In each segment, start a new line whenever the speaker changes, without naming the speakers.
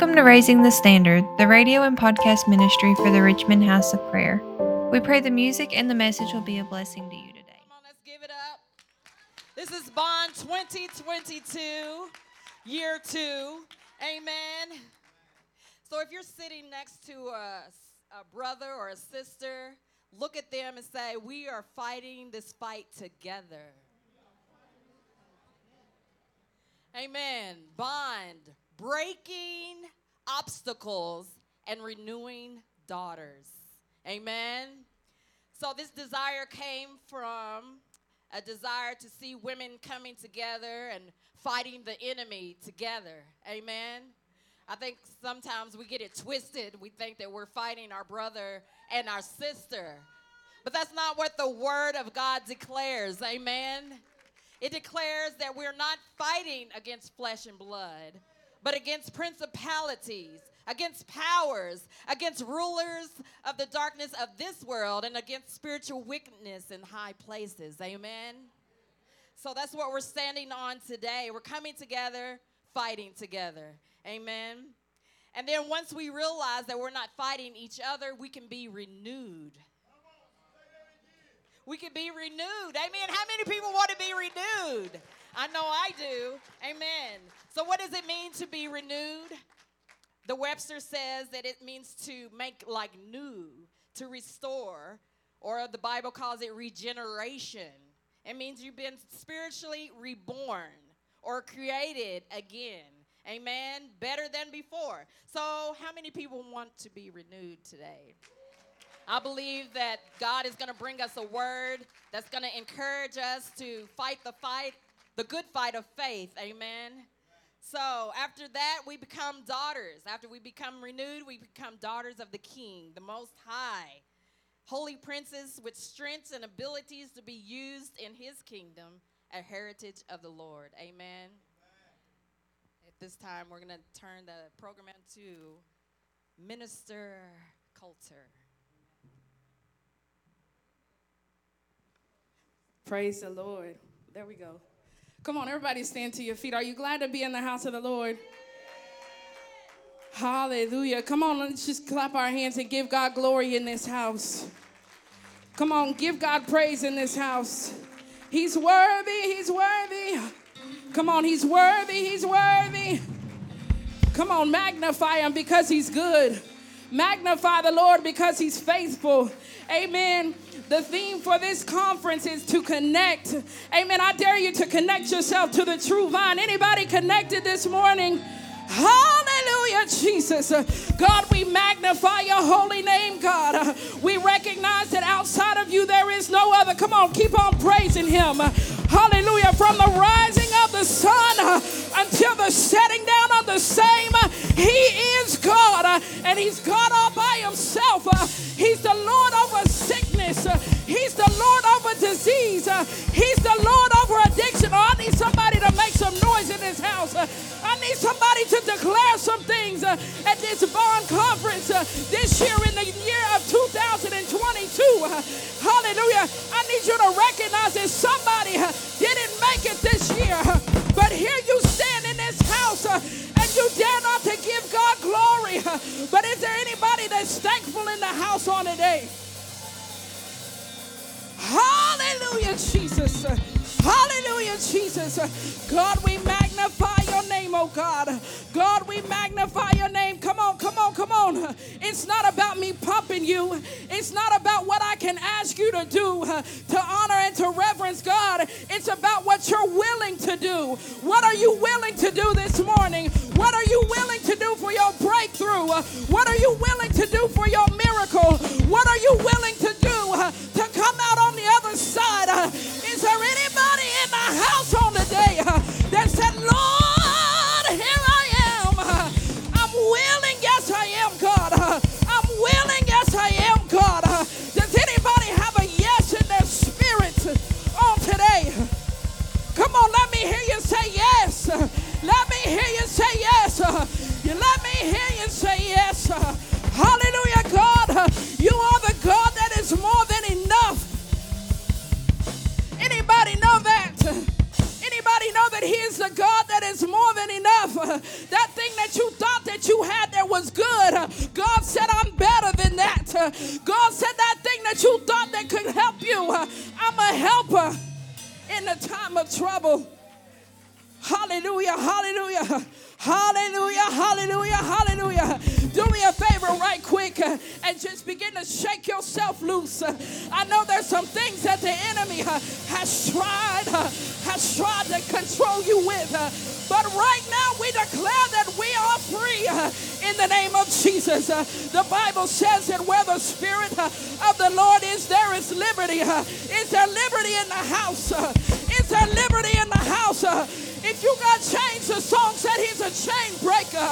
Welcome to Raising the Standard, the radio and podcast ministry for the Richmond House of Prayer. We pray the music and the message will be a blessing to you today.
Come on, let's give it up. This is Bond 2022, year two. Amen. So if you're sitting next to a, a brother or a sister, look at them and say, We are fighting this fight together. Amen. Bond, breaking obstacles and renewing daughters. Amen. So, this desire came from a desire to see women coming together and fighting the enemy together. Amen. I think sometimes we get it twisted. We think that we're fighting our brother and our sister. But that's not what the word of God declares. Amen. It declares that we're not fighting against flesh and blood, but against principalities, against powers, against rulers of the darkness of this world, and against spiritual wickedness in high places. Amen. So that's what we're standing on today. We're coming together, fighting together. Amen. And then once we realize that we're not fighting each other, we can be renewed. We can be renewed. Amen. How many people want to be renewed? I know I do. Amen. So, what does it mean to be renewed? The Webster says that it means to make like new, to restore, or the Bible calls it regeneration. It means you've been spiritually reborn or created again. Amen. Better than before. So, how many people want to be renewed today? I believe that God is going to bring us a word that's going to encourage us to fight the fight, the good fight of faith. Amen. So after that, we become daughters. After we become renewed, we become daughters of the King, the Most High. Holy princes with strengths and abilities to be used in his kingdom, a heritage of the Lord. Amen. At this time, we're going to turn the program to Minister Coulter.
Praise the Lord. There we go. Come on, everybody stand to your feet. Are you glad to be in the house of the Lord? Hallelujah. Come on, let's just clap our hands and give God glory in this house. Come on, give God praise in this house. He's worthy, he's worthy. Come on, he's worthy, he's worthy. Come on, magnify him because he's good. Magnify the Lord because he's faithful. Amen. The theme for this conference is to connect. Amen. I dare you to connect yourself to the true vine. Anybody connected this morning? Hallelujah, Jesus. God, we magnify your holy name, God. We recognize that outside of you there is no other. Come on, keep on praising him. Hallelujah. From the rising of the sun until the setting down of the same, he is God. And he's God all by himself. He's the Lord over sickness. He's the Lord over disease. He's the Lord over addiction. Oh, I need somebody to make some noise in this house. I need somebody to declare some things at this bond conference this year in the year of 2022. Uh, hallelujah. I need you to recognize that somebody didn't make it this year, but here you stand in this house and you dare not to give God glory. But is there anybody that's thankful in the house on today? Hallelujah, Jesus. Hallelujah, Jesus. God, we magnify your name, oh God. God, we magnify your name. Come on, come on, come on. It's not about me pumping you, it's not about what I can ask you to do uh, to honor and to reverence God. It's about what you're willing to do. What are you willing to do this morning? What are you willing to do for your breakthrough? Uh, what are you willing to do for your miracle? What are you willing to do uh, to come out on the other side? Is there anybody in the house on the that said, Lord, here I am. I'm willing. Yes, I am, God. I'm willing. Yes, I am, God. Does anybody have a yes in their spirit on today? Come on, let me hear you say yes. Let me hear you say yes. You let me hear you say yes. Hallelujah, God. You are the God that is more than enough. Anybody know that? Anybody know that He is the God that is more than enough? That thing that you thought that you had that was good, God said, I'm better than that. God said, that thing that you thought that could help you, I'm a helper in the time of trouble. Hallelujah, hallelujah. Hallelujah, hallelujah, hallelujah. Do me a favor right quick uh, and just begin to shake yourself loose. I know there's some things that the enemy uh, has tried, uh, has tried to control you with. But right now we declare that we are free in the name of Jesus. the Bible says that where the Spirit of the Lord is, there is liberty. is there liberty in the house? There liberty in the house? Uh, if you got chains, the song said he's a chain breaker.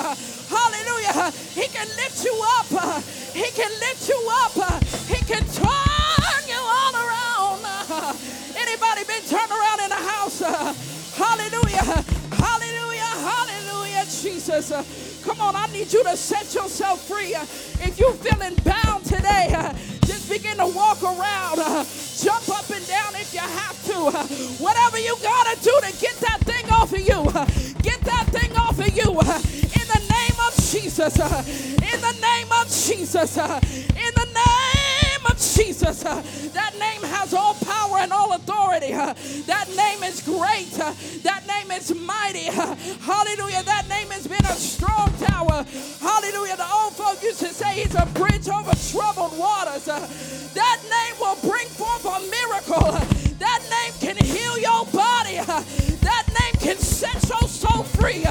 Hallelujah. He can lift you up. Uh, he can lift you up. Uh, he can turn you all around. Anybody been turned around in the house? Hallelujah. Hallelujah. Hallelujah. Jesus. Come on, I need you to set yourself free. If you're feeling bound today, just begin to walk around. Jump up and down if you have to. Whatever you got to do to get that thing off of you. Get that thing off of you. In the name of Jesus. In the name of Jesus. In the name Jesus. Uh, that name has all power and all authority. Uh, that name is great. Uh, that name is mighty. Hallelujah. That name has been a strong tower. Hallelujah. The old folk used to say he's a bridge over troubled waters. That name will bring forth a miracle. That name can heal your body. That name can set your soul free.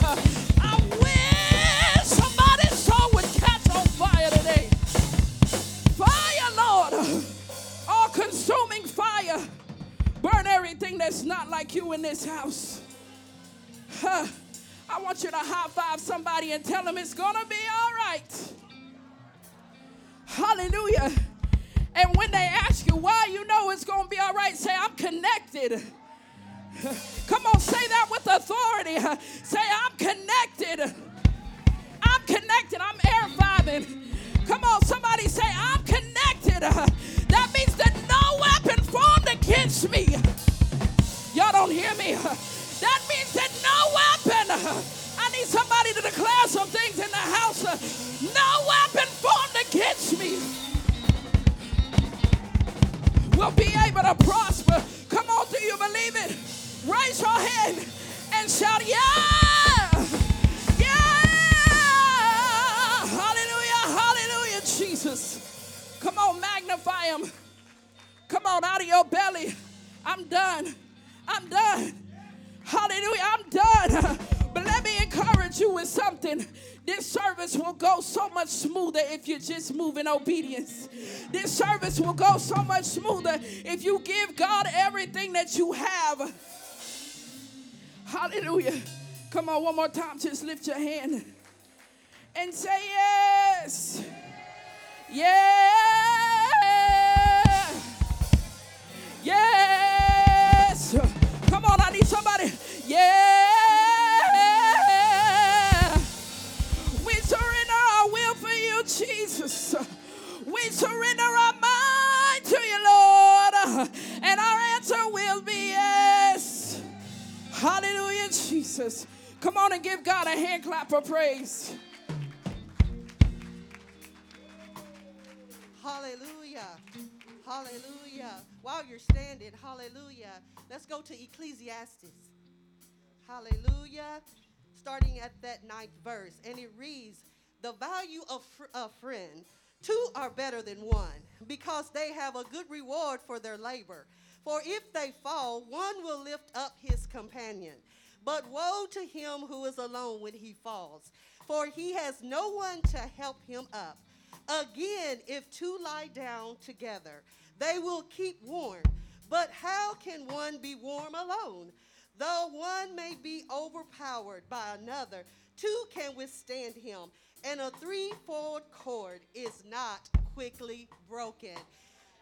That's not like you in this house. Huh. I want you to high five somebody and tell them it's going to be all right. Hallelujah. And when they ask you why you know it's going to be all right, say, I'm connected. Come on, say that with authority. Say, I'm connected. I'm connected. I'm air vibing. Come on, somebody say, I'm connected. That means that no weapon formed against me. Don't hear me. That means that no weapon. I need somebody to declare some things in the house. No weapon formed against me will be able to prosper. Come on, do you believe it? Raise your hand and shout, Yeah! Yeah! Hallelujah! Hallelujah, Jesus. Come on, magnify him. Come on, out of your belly. I'm done. I'm done. Hallelujah, I'm done. But let me encourage you with something. This service will go so much smoother if you just move in obedience. This service will go so much smoother if you give God everything that you have. Hallelujah. Come on, one more time. Just lift your hand and say yes. Yeah. Yes. Yeah. We surrender our will for you, Jesus. We surrender our mind to you, Lord. And our answer will be yes. Hallelujah, Jesus. Come on and give God a hand clap of praise.
Hallelujah. Hallelujah. While you're standing, hallelujah. Let's go to Ecclesiastes. Hallelujah. Starting at that ninth verse. And it reads The value of fr- a friend. Two are better than one because they have a good reward for their labor. For if they fall, one will lift up his companion. But woe to him who is alone when he falls, for he has no one to help him up. Again, if two lie down together, they will keep warm. But how can one be warm alone? Though one may be overpowered by another, two can withstand him, and a threefold cord is not quickly broken.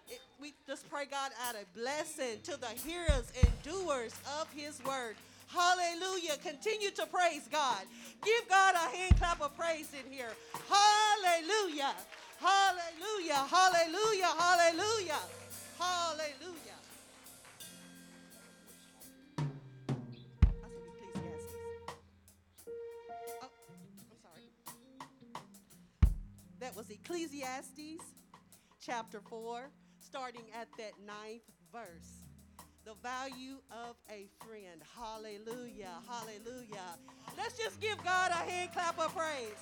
It- we just pray God out a blessing to the hearers and doers of his word. Hallelujah. Continue to praise God. Give God a hand clap of praise in here. Hallelujah. Hallelujah. Hallelujah. Hallelujah. Hallelujah. That was Ecclesiastes chapter 4, starting at that ninth verse. The value of a friend. Hallelujah. Hallelujah. Let's just give God a hand clap of praise.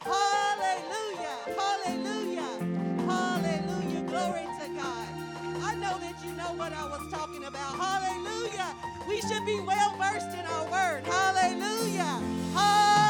Hallelujah. Hallelujah. Hallelujah. Glory to God. I know that you know what I was talking about. Hallelujah. We should be well versed in our word. Hallelujah. Hallelujah.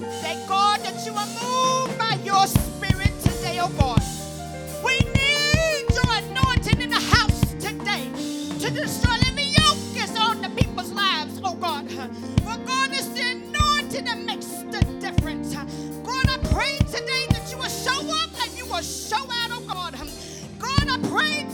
Thank God
that you are moved by your spirit today, oh God. We need your anointing in the house today to destroy every yoke that's on the people's lives, oh God. But God, it's the anointing that makes the difference. God, I pray today that you will show up and you will show out, oh God. God, I pray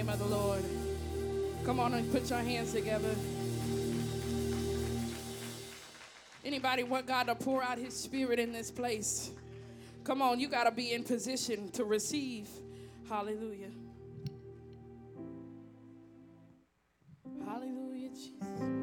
name of the
Lord. Come on and put your hands together. Anybody want God to pour out his spirit in this place? Come on, you got to be in position to receive. Hallelujah. Hallelujah, Jesus.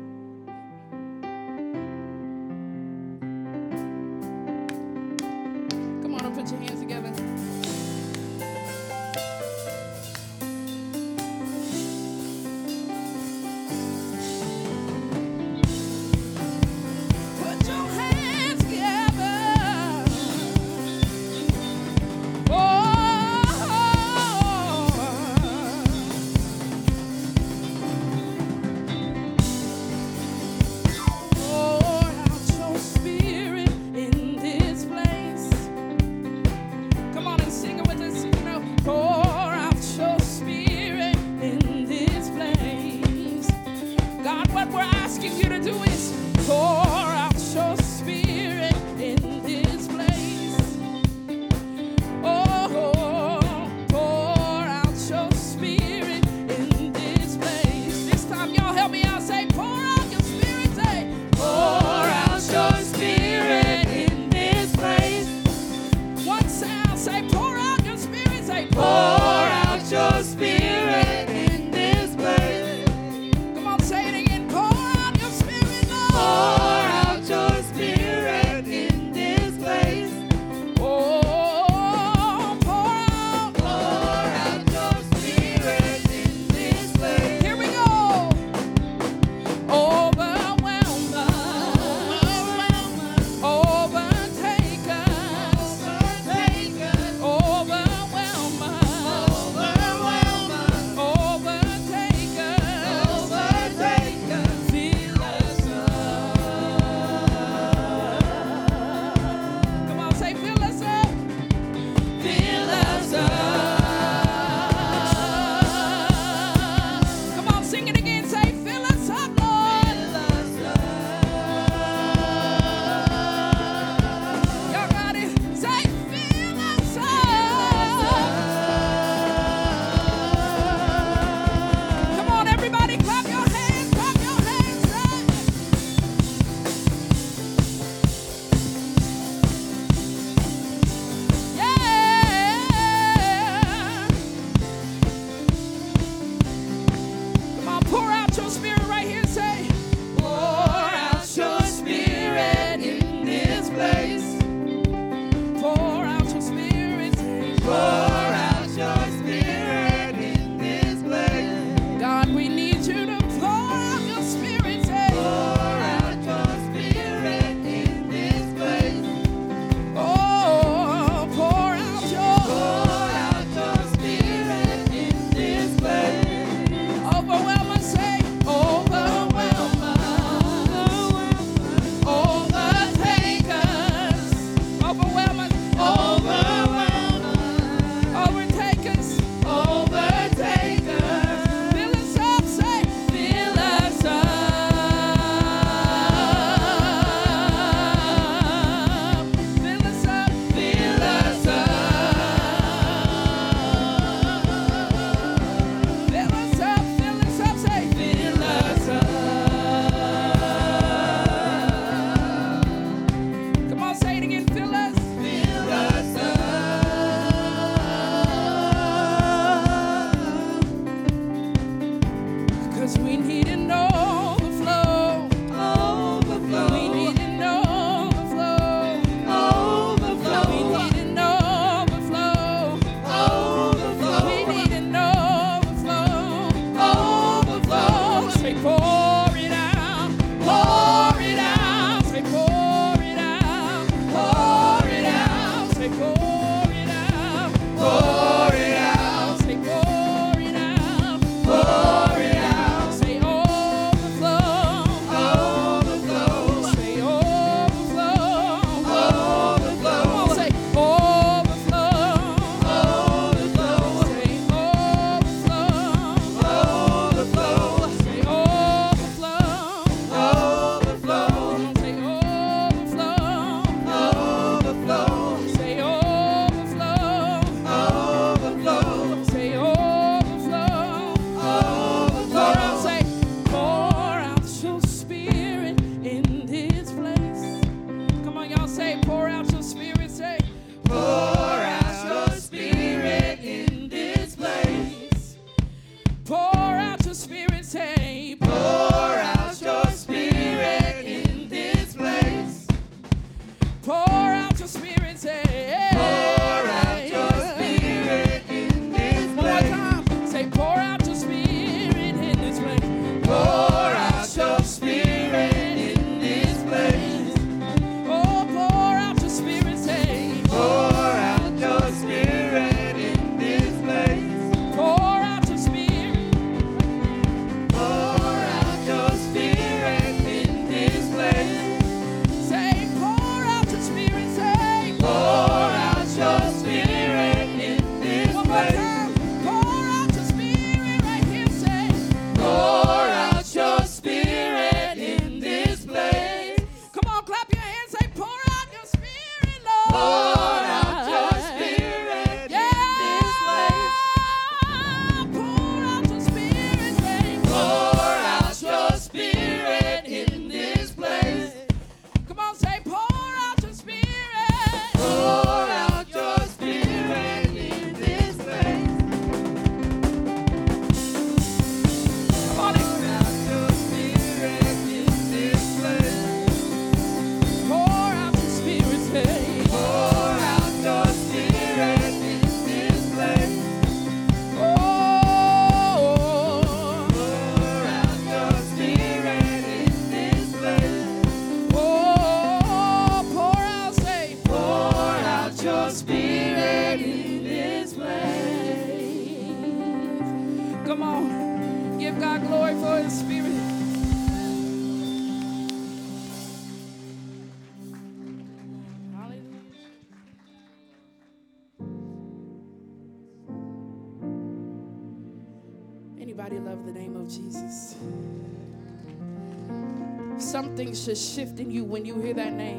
Something should shift in you when you hear that name.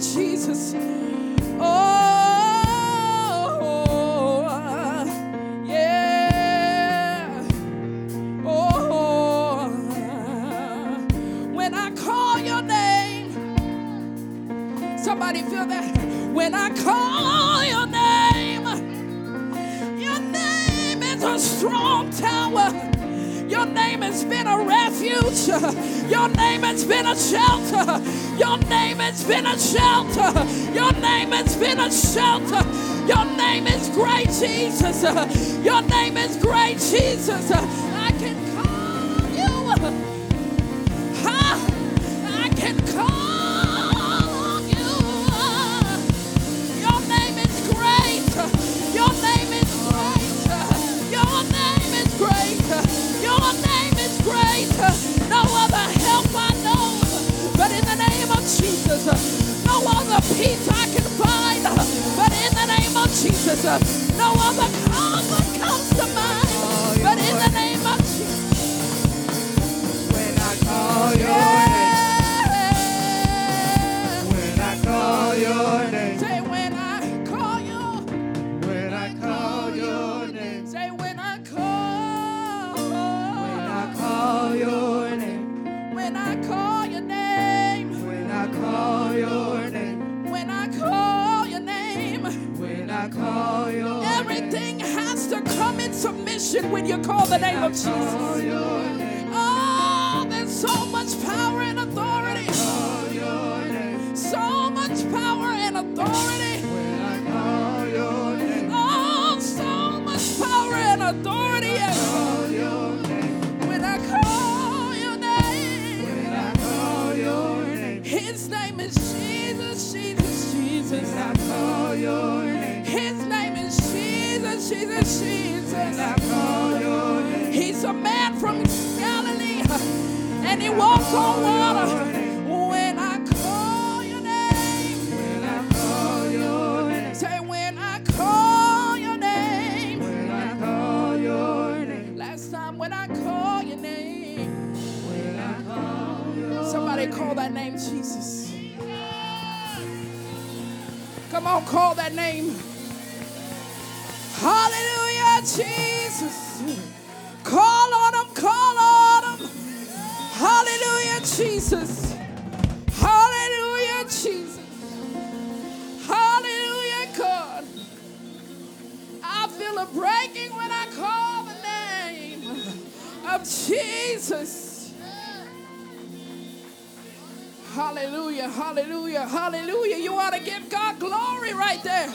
Jesus. Oh. has been a shelter. Your name has been a shelter. Your name is great, Jesus. Your name is great, Jesus. Jesus. Hallelujah, hallelujah, hallelujah. You ought to give God glory right there.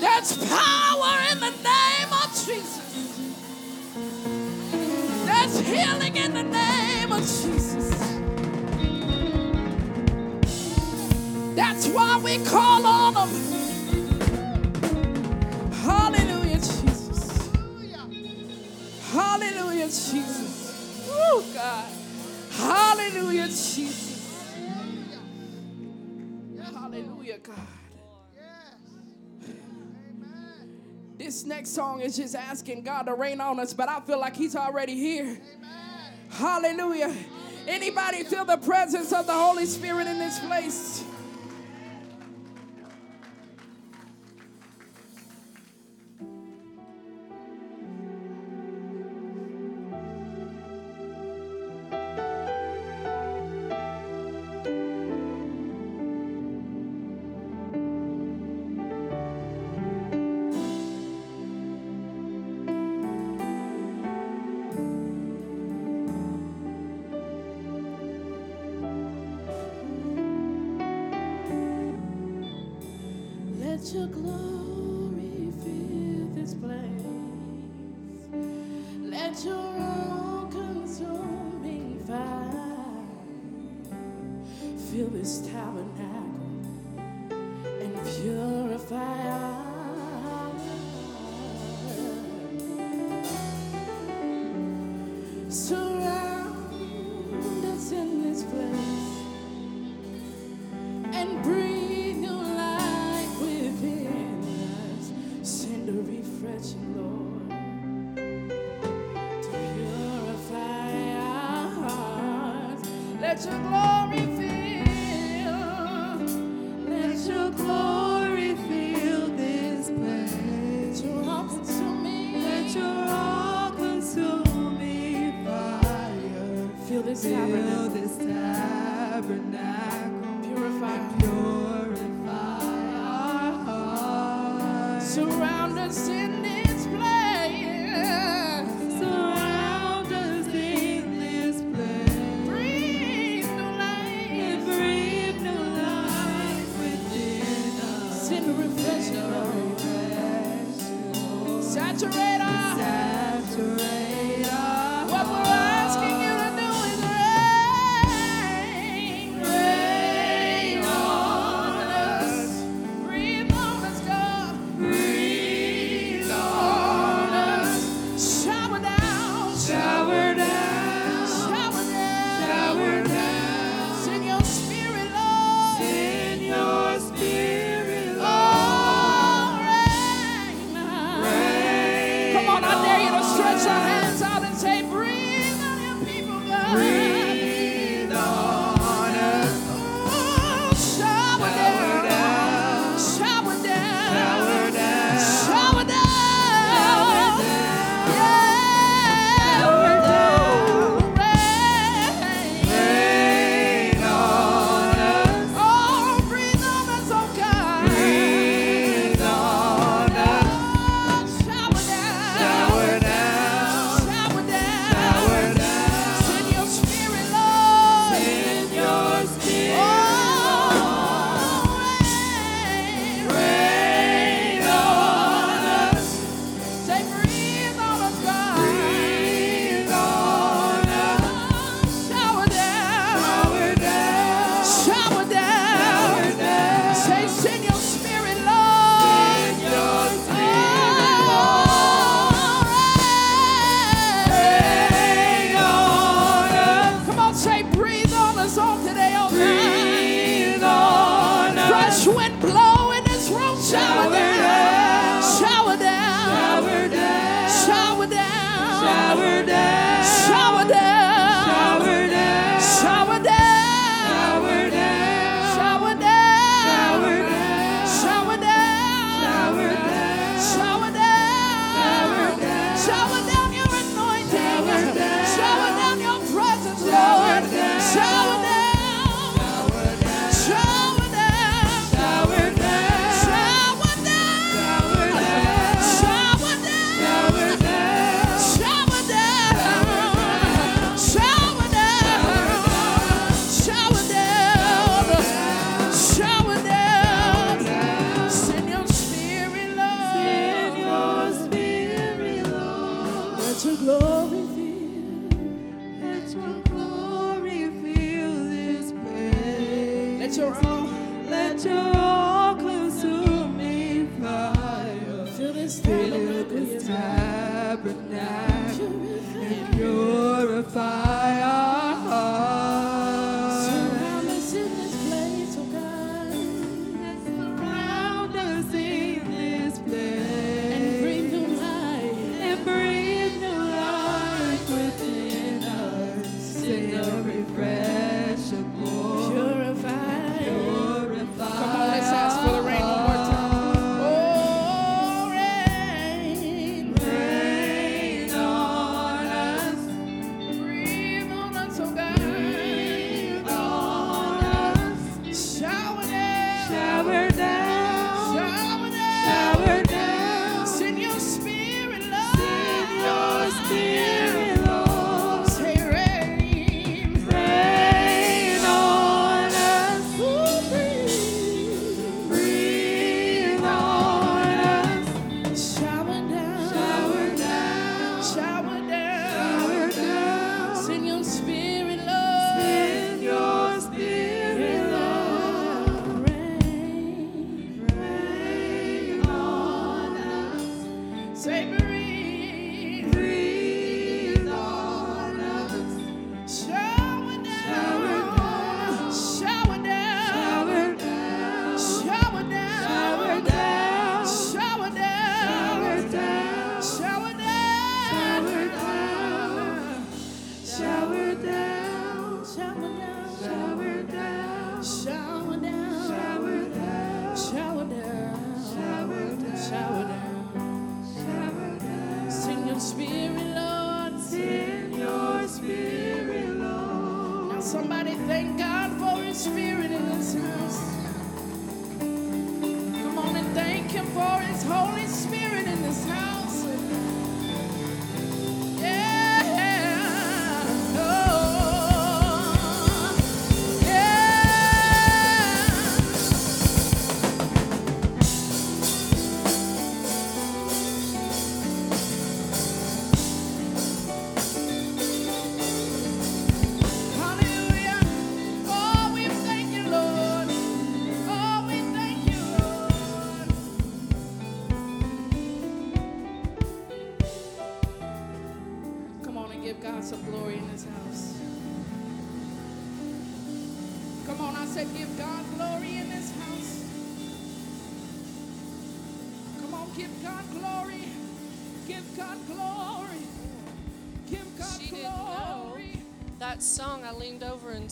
That's power in the name of Jesus. That's healing in the name of Jesus. That's why we call on Him. Hallelujah, Jesus. Oh, God. Hallelujah, Jesus. Hallelujah, God. This next song is just asking God to rain on us, but I feel like He's already here. Hallelujah. Anybody feel the presence of the Holy Spirit in this place?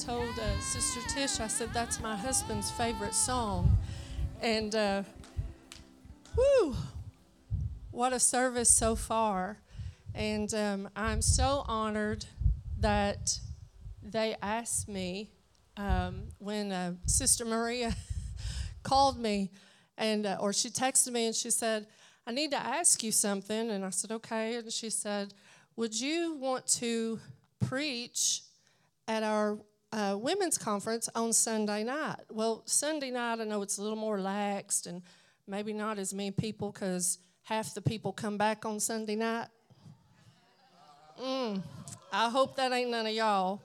Told uh, Sister Tish, I said, that's my husband's favorite song. And, uh, what a service so far. And um, I'm so honored that they asked me um, when uh, Sister Maria called me, and uh, or she texted me and she said, "I need to ask you something." And I said, "Okay." And she said, "Would you want to preach at our uh, women's conference on Sunday night?" Well, Sunday night, I know it's a little more relaxed and maybe not as many people because half the people come back on Sunday night. Mm, I hope that ain't none of y'all.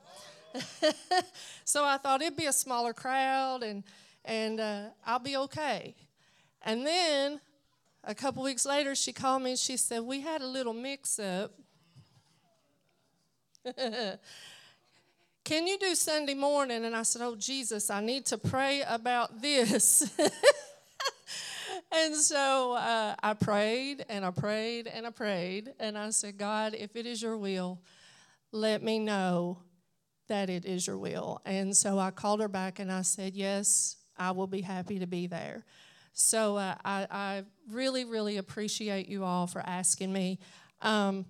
so I thought it'd be a smaller crowd and and uh, I'll be okay. And then a couple weeks later, she called me and she said, We had a little mix up. Can you do Sunday morning? And I said, Oh, Jesus, I need to pray about this. and so uh, I prayed and I prayed and I prayed. And I said, God, if it is your will, let me know that it is your will. And so I called her back and I said, Yes, I will be happy to be there. So uh, I, I really, really appreciate you all for asking me. Um,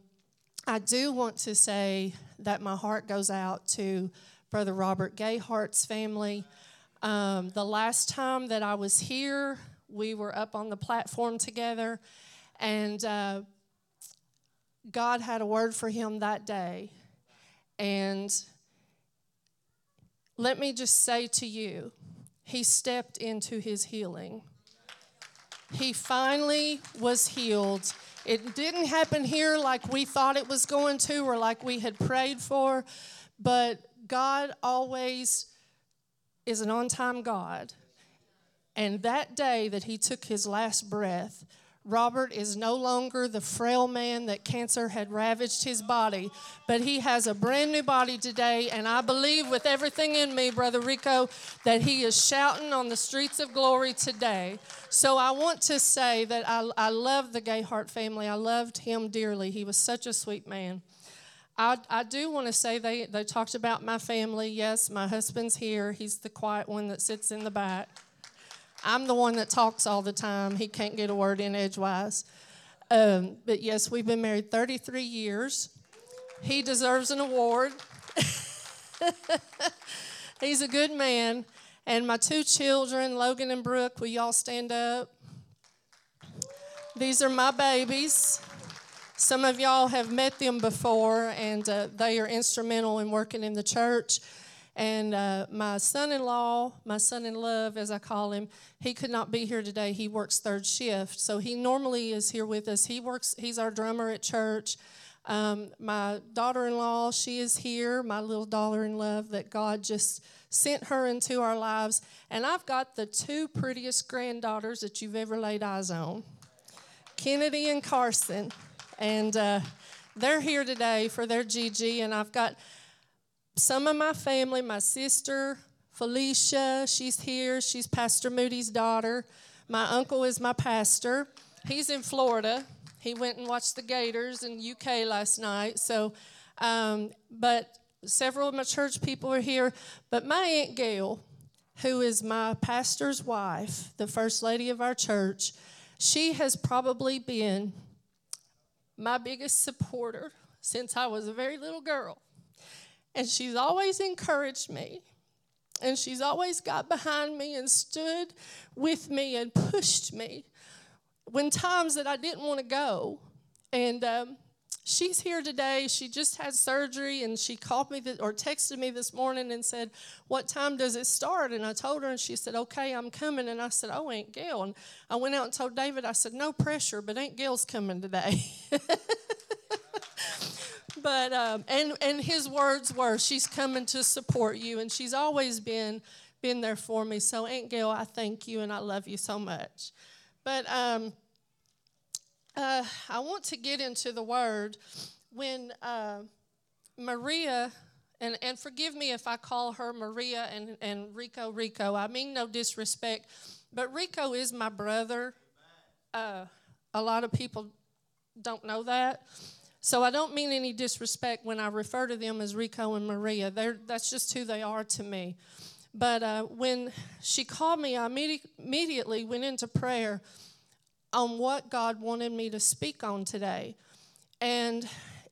I do want to say that my heart goes out to Brother Robert Gayhart's family. Um, the last time that I was here, we were up on the platform together, and uh, God had a word for him that day. And let me just say to you, he stepped into his healing. He finally was healed. It didn't happen here like we thought it was going to or like we had prayed for, but God always is an on time God. And that day that he took his last breath, Robert is no longer the frail man that cancer had ravaged his body, but he has a brand new body today. And I believe with everything in me, Brother Rico, that he is shouting on the streets of glory today. So I want to say that I, I love the Gayhart family. I loved him dearly. He was such a sweet man. I, I do want to say they, they talked about my family. Yes, my husband's here. He's the quiet one that sits in the back. I'm the one that talks all the time. He can't get a word in edgewise. Um, but yes, we've been married 33 years. He deserves an award. He's a good man. And my two children, Logan and Brooke, will y'all stand up? These are my babies. Some of y'all have met them before, and uh, they are instrumental in working in the church. And uh, my son in law, my son in love, as I call him, he could not be here today. He works third shift. So he normally is here with us. He works, he's our drummer at church. Um, my daughter in law, she is here, my little daughter in love, that God just sent her into our lives. And I've got the two prettiest granddaughters that you've ever laid eyes on Kennedy and Carson. And uh, they're here today for their GG. And I've got some of my family, my sister, Felicia, she's here. She's Pastor Moody's daughter. My uncle is my pastor. He's in Florida. He went and watched the Gators in UK last night. So, um, but several of my church people are here. But my Aunt Gail, who is my pastor's wife, the first lady of our church, she has probably been my biggest supporter since I was a very little girl. And she's always encouraged me. And she's always got behind me and stood with me and pushed me when times that I didn't want to go. And um, she's here today. She just had surgery and she called me th- or texted me this morning and said, What time does it start? And I told her, and she said, Okay, I'm coming. And I said, Oh, Aunt Gail. And I went out and told David, I said, No pressure, but Aunt Gail's coming today. but um, and and his words were, "She's coming to support you," and she's always been been there for me. So Aunt Gail, I thank you and I love you so much. But um, uh, I want to get into the word when uh, Maria. And, and forgive me if I call her Maria and, and Rico Rico. I mean no disrespect, but Rico is my brother. Uh, a lot of people don't know that. So I don't mean any disrespect when I refer to them as Rico and Maria. They're, that's just who they are to me. But uh, when she called me, I immedi- immediately went into prayer on what God wanted me to speak on today. And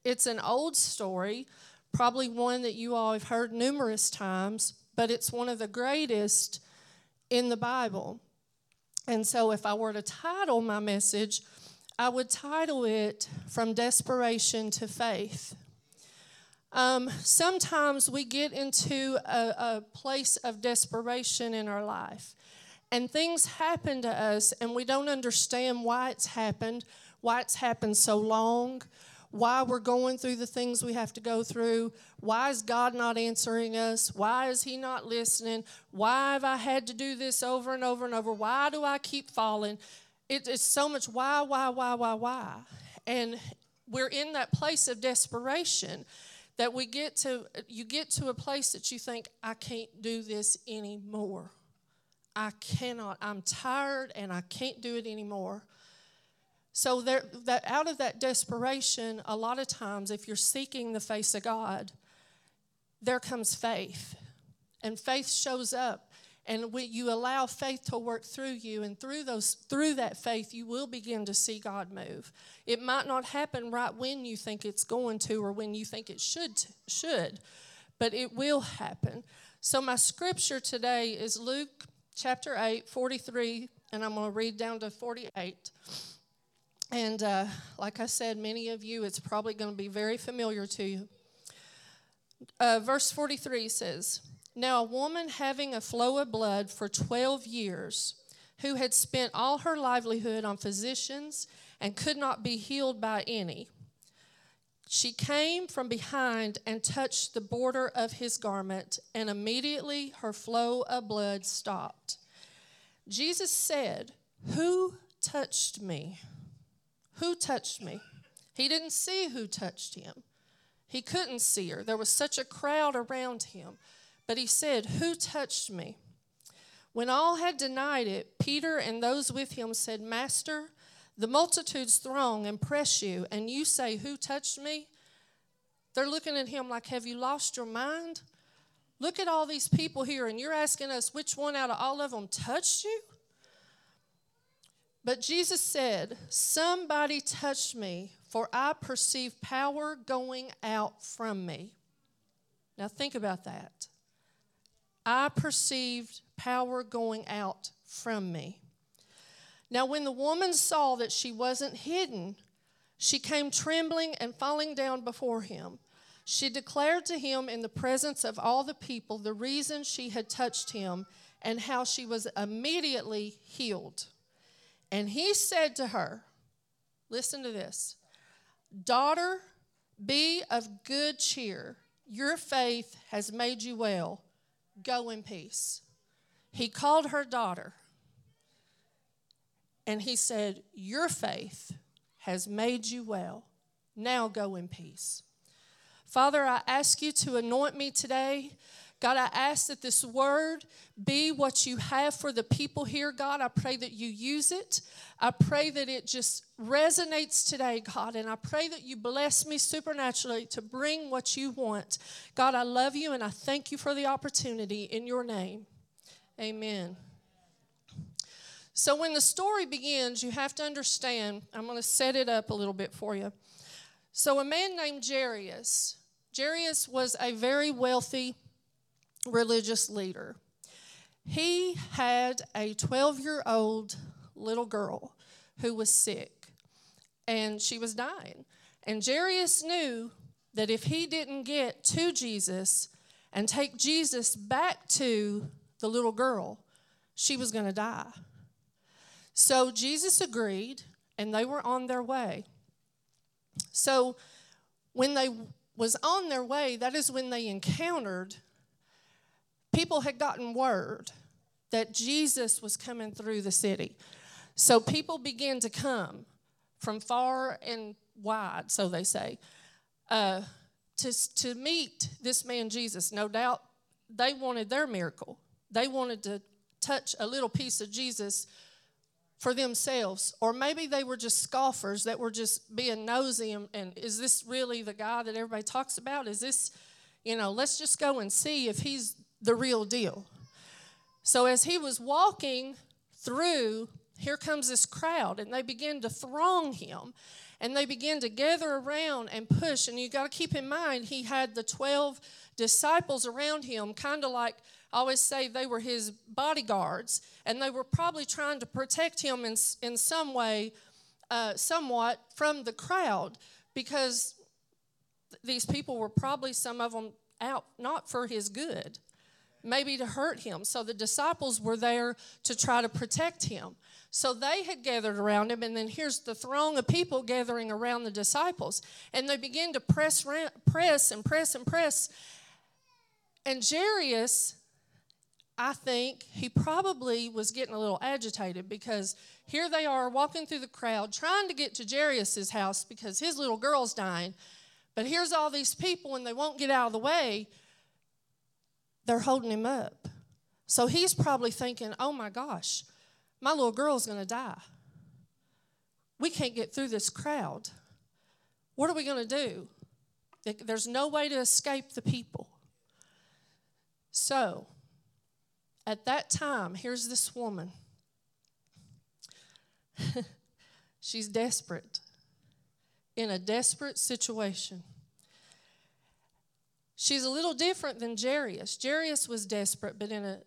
it's an old story, probably one that you all have heard numerous times, but it's one of the greatest in the Bible. And so if I were to title my message, I would title it From Desperation to Faith. Um, sometimes we get into a, a place of desperation in our life, and things happen to us, and we don't understand why it's happened, why it's happened so long, why we're going through the things we have to go through. Why is God not answering us? Why is He not listening? Why have I had to do this over and over and over? Why do I keep falling? It is so much why, why, why, why, why. And we're in that place of desperation that we get to, you get to a place that you think, I can't do this anymore. I cannot. I'm tired and I can't do it anymore. So there, that out of that desperation, a lot of times, if you're seeking the face of God, there comes faith, and faith shows up, and we, you allow faith to work through you, and through those, through that faith, you will begin to see God move. It might not happen right when you think it's going to, or when you think it should, should, but it will happen. So my scripture today is Luke chapter 8, 43, and I'm going to read down to 48. And uh, like I said, many of you, it's probably going to be very familiar to you. Uh, verse 43 says, Now a woman having a flow of blood for 12 years, who had spent all her livelihood on physicians and could not be healed by any, she came from behind and touched the border of his garment, and immediately her flow of blood stopped. Jesus said, Who touched me? Who touched me? He didn't see who touched him. He couldn't see her. There was such a crowd around him. But he said, Who touched me? When all had denied it, Peter and those with him said, Master, the multitudes throng and press you, and you say, Who touched me? They're looking at him like, Have you lost your mind? Look at all these people here, and you're asking us which one out of all of them touched you? But Jesus said, Somebody touched me, for I perceive power going out from me. Now think about that. I perceived power going out from me. Now, when the woman saw that she wasn't hidden, she came trembling and falling down before him. She declared to him in the presence of all the people the reason she had touched him and how she was immediately healed. And he said to her, Listen to this Daughter, be of good cheer. Your faith has made you well. Go in peace. He called her daughter. And he said, Your faith has made you well. Now go in peace. Father, I ask you to anoint me today. God, I ask that this word be what you have for the people here, God. I pray that you use it. I pray that it just resonates today, God. And I pray that you bless me supernaturally to bring what you want. God, I love you and I thank you for the opportunity in your name. Amen. So, when the story begins, you have to understand, I'm going to set it up a little bit for you. So, a man named Jairus, Jairus was a very wealthy religious leader. He had a 12 year old little girl who was sick and she was dying. And Jairus knew that if he didn't get to Jesus and take Jesus back to the little girl, she was going to die. So Jesus agreed and they were on their way. So when they was on their way, that is when they encountered people had gotten word that Jesus was coming through the city. So people began to come from far and wide, so they say, uh, to, to meet this man Jesus. No doubt they wanted their miracle. They wanted to touch a little piece of Jesus for themselves. Or maybe they were just scoffers that were just being nosy and, and is this really the guy that everybody talks about? Is this, you know, let's just go and see if he's the real deal. So as he was walking through, here comes this crowd, and they begin to throng him. And they begin to gather around and push. And you got to keep in mind, he had the 12 disciples around him, kind of like I always say they were his bodyguards, and they were probably trying to protect him in, in some way, uh, somewhat, from the crowd, because these people were probably some of them out not for his good, maybe to hurt him. So the disciples were there to try to protect him. So they had gathered around him, and then here's the throng of people gathering around the disciples. And they begin to press, press and press and press. And Jairus I think he probably was getting a little agitated because here they are walking through the crowd trying to get to Jairus' house because his little girl's dying. But here's all these people and they won't get out of the way. They're holding him up. So he's probably thinking, oh my gosh, my little girl's going to die. We can't get through this crowd. What are we going to do? There's no way to escape the people. So, at that time, here's this woman. She's desperate, in a desperate situation. She's a little different than Jairus. Jairus was desperate, but in a,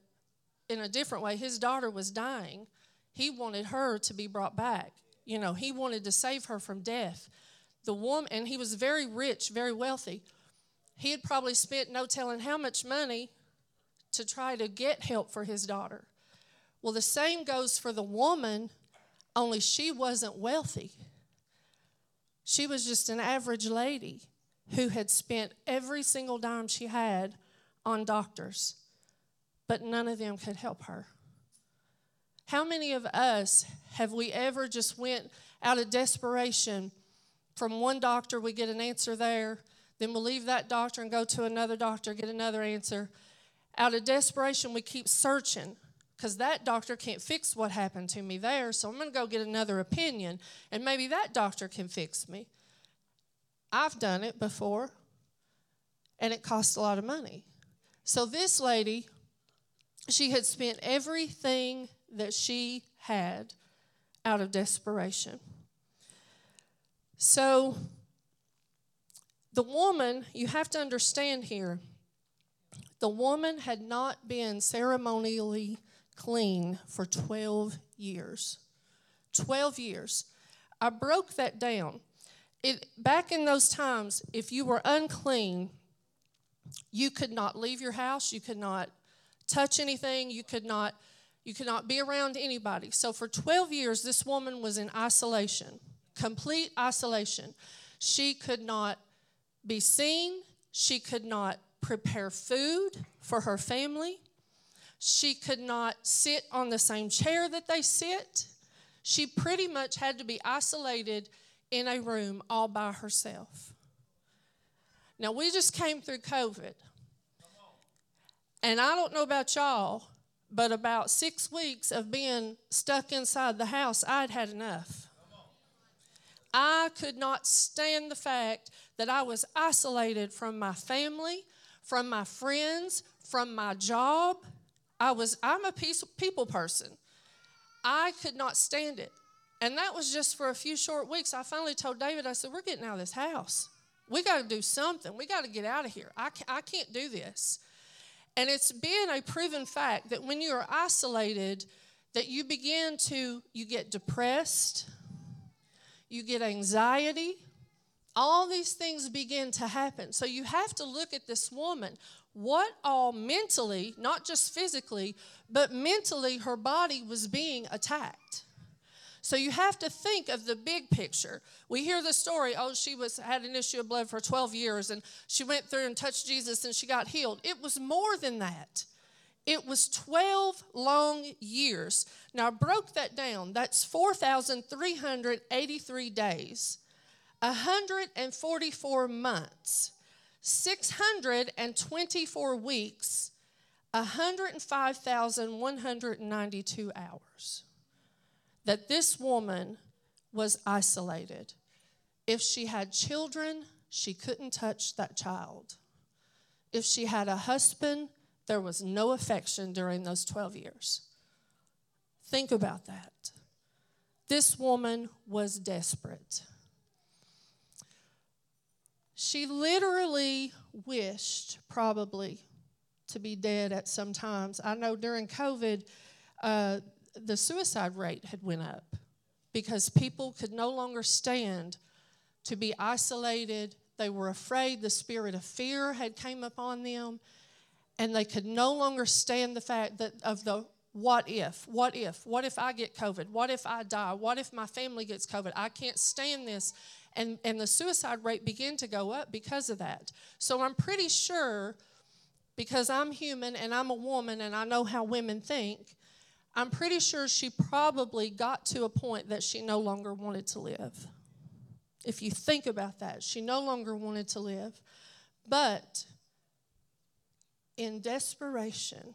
in a different way. His daughter was dying. He wanted her to be brought back. You know, he wanted to save her from death. The woman, and he was very rich, very wealthy. He had probably spent no telling how much money to try to get help for his daughter. Well, the same goes for the woman, only she wasn't wealthy. She was just an average lady who had spent every single dime she had on doctors, but none of them could help her. How many of us have we ever just went out of desperation from one doctor, we get an answer there, then we'll leave that doctor and go to another doctor, get another answer, out of desperation, we keep searching because that doctor can't fix what happened to me there, so I'm going to go get another opinion, and maybe that doctor can fix me. I've done it before, and it costs a lot of money. So this lady, she had spent everything that she had out of desperation. So the woman, you have to understand here, the woman had not been ceremonially clean for 12 years. 12 years. I broke that down. It, back in those times, if you were unclean, you could not leave your house, you could not touch anything, you could not you could not be around anybody. So for 12 years this woman was in isolation, complete isolation. She could not be seen, she could not prepare food for her family. She could not sit on the same chair that they sit. She pretty much had to be isolated in a room all by herself. Now, we just came through COVID. And I don't know about y'all, but about six weeks of being stuck inside the house, I'd had enough. I could not stand the fact that I was isolated from my family, from my friends, from my job. I was I'm a people person. I could not stand it. And that was just for a few short weeks. I finally told David, I said, We're getting out of this house. We got to do something. We got to get out of here. I, I can't do this. And it's been a proven fact that when you are isolated, that you begin to, you get depressed, you get anxiety, all these things begin to happen. So you have to look at this woman. What all mentally, not just physically, but mentally, her body was being attacked. So you have to think of the big picture. We hear the story, oh, she was had an issue of blood for 12 years and she went through and touched Jesus and she got healed. It was more than that. It was 12 long years. Now I broke that down. That's 4,383 days, 144 months, 624 weeks, 105,192 hours that this woman was isolated. If she had children, she couldn't touch that child. If she had a husband, there was no affection during those 12 years. Think about that. This woman was desperate. She literally wished, probably, to be dead at some times. I know during COVID, uh, the suicide rate had went up because people could no longer stand to be isolated. They were afraid. The spirit of fear had came upon them, and they could no longer stand the fact that of the what if, what if, what if I get COVID? What if I die? What if my family gets COVID? I can't stand this. And, and the suicide rate began to go up because of that. So I'm pretty sure, because I'm human and I'm a woman and I know how women think, I'm pretty sure she probably got to a point that she no longer wanted to live. If you think about that, she no longer wanted to live. But in desperation,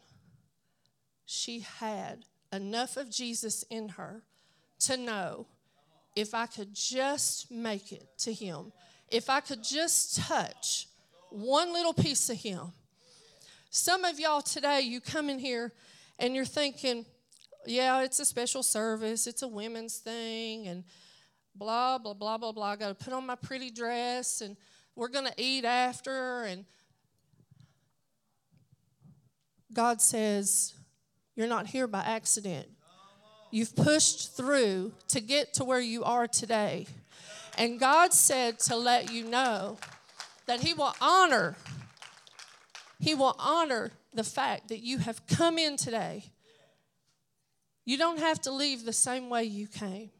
she had enough of Jesus in her to know if I could just make it to Him, if I could just touch one little piece of Him. Some of y'all today, you come in here and you're thinking, yeah, it's a special service, it's a women's thing, and blah, blah, blah, blah, blah. I got to put on my pretty dress, and we're going to eat after. And God says, You're not here by accident. You've pushed through to get to where you are today. And God said to let you know that He will honor, He will honor the fact that you have come in today you don't have to leave the same way you came.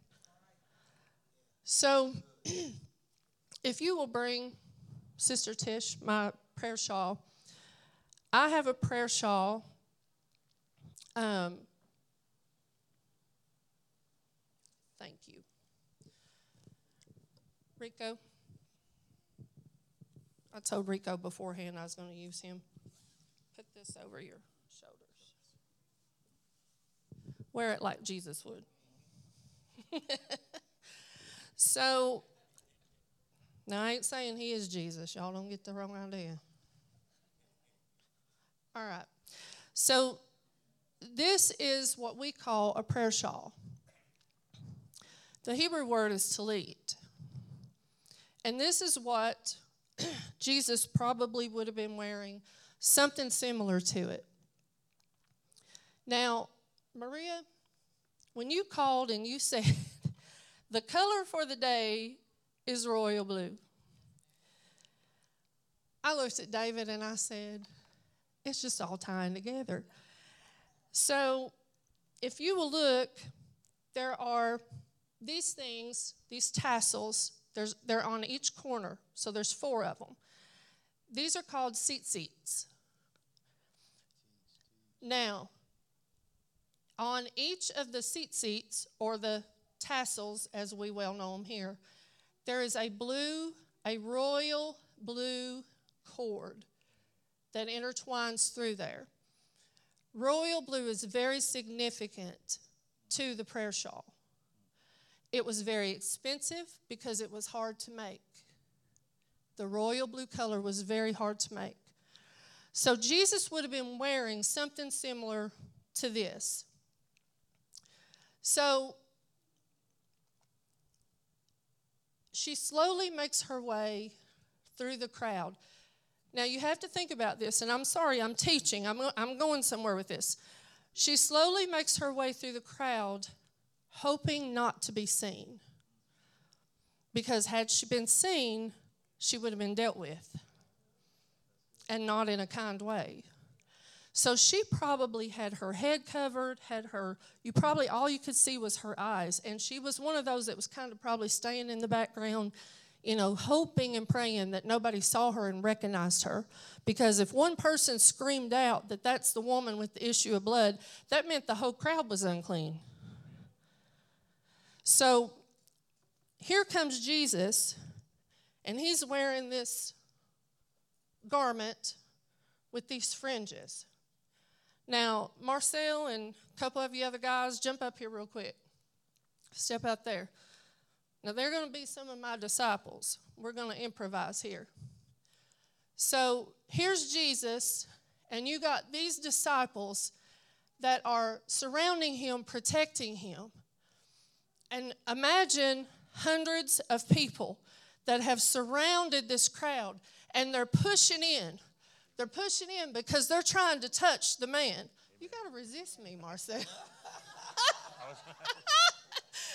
So, if you will bring Sister Tish my prayer shawl, I have a prayer shawl. Um, thank you. Rico. I told Rico beforehand I was going to use him. Put this over your Wear it like Jesus would. so, now I ain't saying he is Jesus. Y'all don't get the wrong idea. All right. So, this is what we call a prayer shawl. The Hebrew word is talit. And this is what Jesus probably would have been wearing, something similar to it. Now, Maria, when you called and you said, the color for the day is royal blue, I looked at David and I said, it's just all tying together. So, if you will look, there are these things, these tassels, there's, they're on each corner. So, there's four of them. These are called tzitzit. Now, on each of the tzitzit, or the tassels, as we well know them here, there is a blue, a royal blue cord that intertwines through there. Royal blue is very significant to the prayer shawl. It was very expensive because it was hard to make. The royal blue color was very hard to make. So Jesus would have been wearing something similar to this. So she slowly makes her way through the crowd. Now, you have to think about this, and I'm sorry, I'm teaching, I'm, I'm going somewhere with this. She slowly makes her way through the crowd, hoping not to be seen. Because had she been seen, she would have been dealt with, and not in a kind way. So she probably had her head covered, had her, you probably, all you could see was her eyes. And she was one of those that was kind of probably staying in the background, you know, hoping and praying that nobody saw her and recognized her. Because if one person screamed out that that's the woman with the issue of blood, that meant the whole crowd was unclean. So here comes Jesus, and he's wearing this garment with these fringes. Now, Marcel and a couple of you other guys, jump up here real quick. Step out there. Now, they're going to be some of my disciples. We're going to improvise here. So, here's Jesus, and you got these disciples that are surrounding him, protecting him. And imagine hundreds of people that have surrounded this crowd and they're pushing in. They're pushing in because they're trying to touch the man. You got to resist me, Marcel.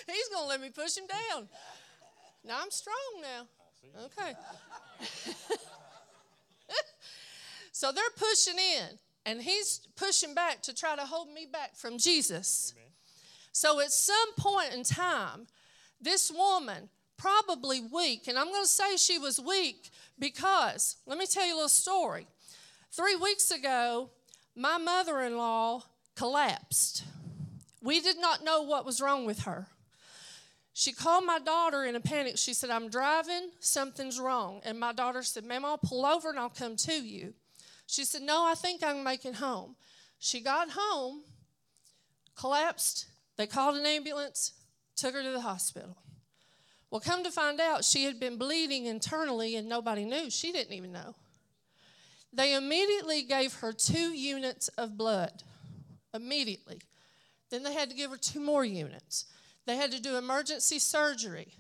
He's going to let me push him down. Now I'm strong now. Okay. so they're pushing in, and he's pushing back to try to hold me back from Jesus. Amen. So at some point in time, this woman, probably weak, and I'm going to say she was weak because, let me tell you a little story. Three weeks ago, my mother in law collapsed. We did not know what was wrong with her. She called my daughter in a panic. She said, I'm driving, something's wrong. And my daughter said, Ma'am, I'll pull over and I'll come to you. She said, No, I think I can make it home. She got home, collapsed. They called an ambulance, took her to the hospital. Well, come to find out, she had been bleeding internally and nobody knew. She didn't even know. They immediately gave her two units of blood. Immediately. Then they had to give her two more units. They had to do emergency surgery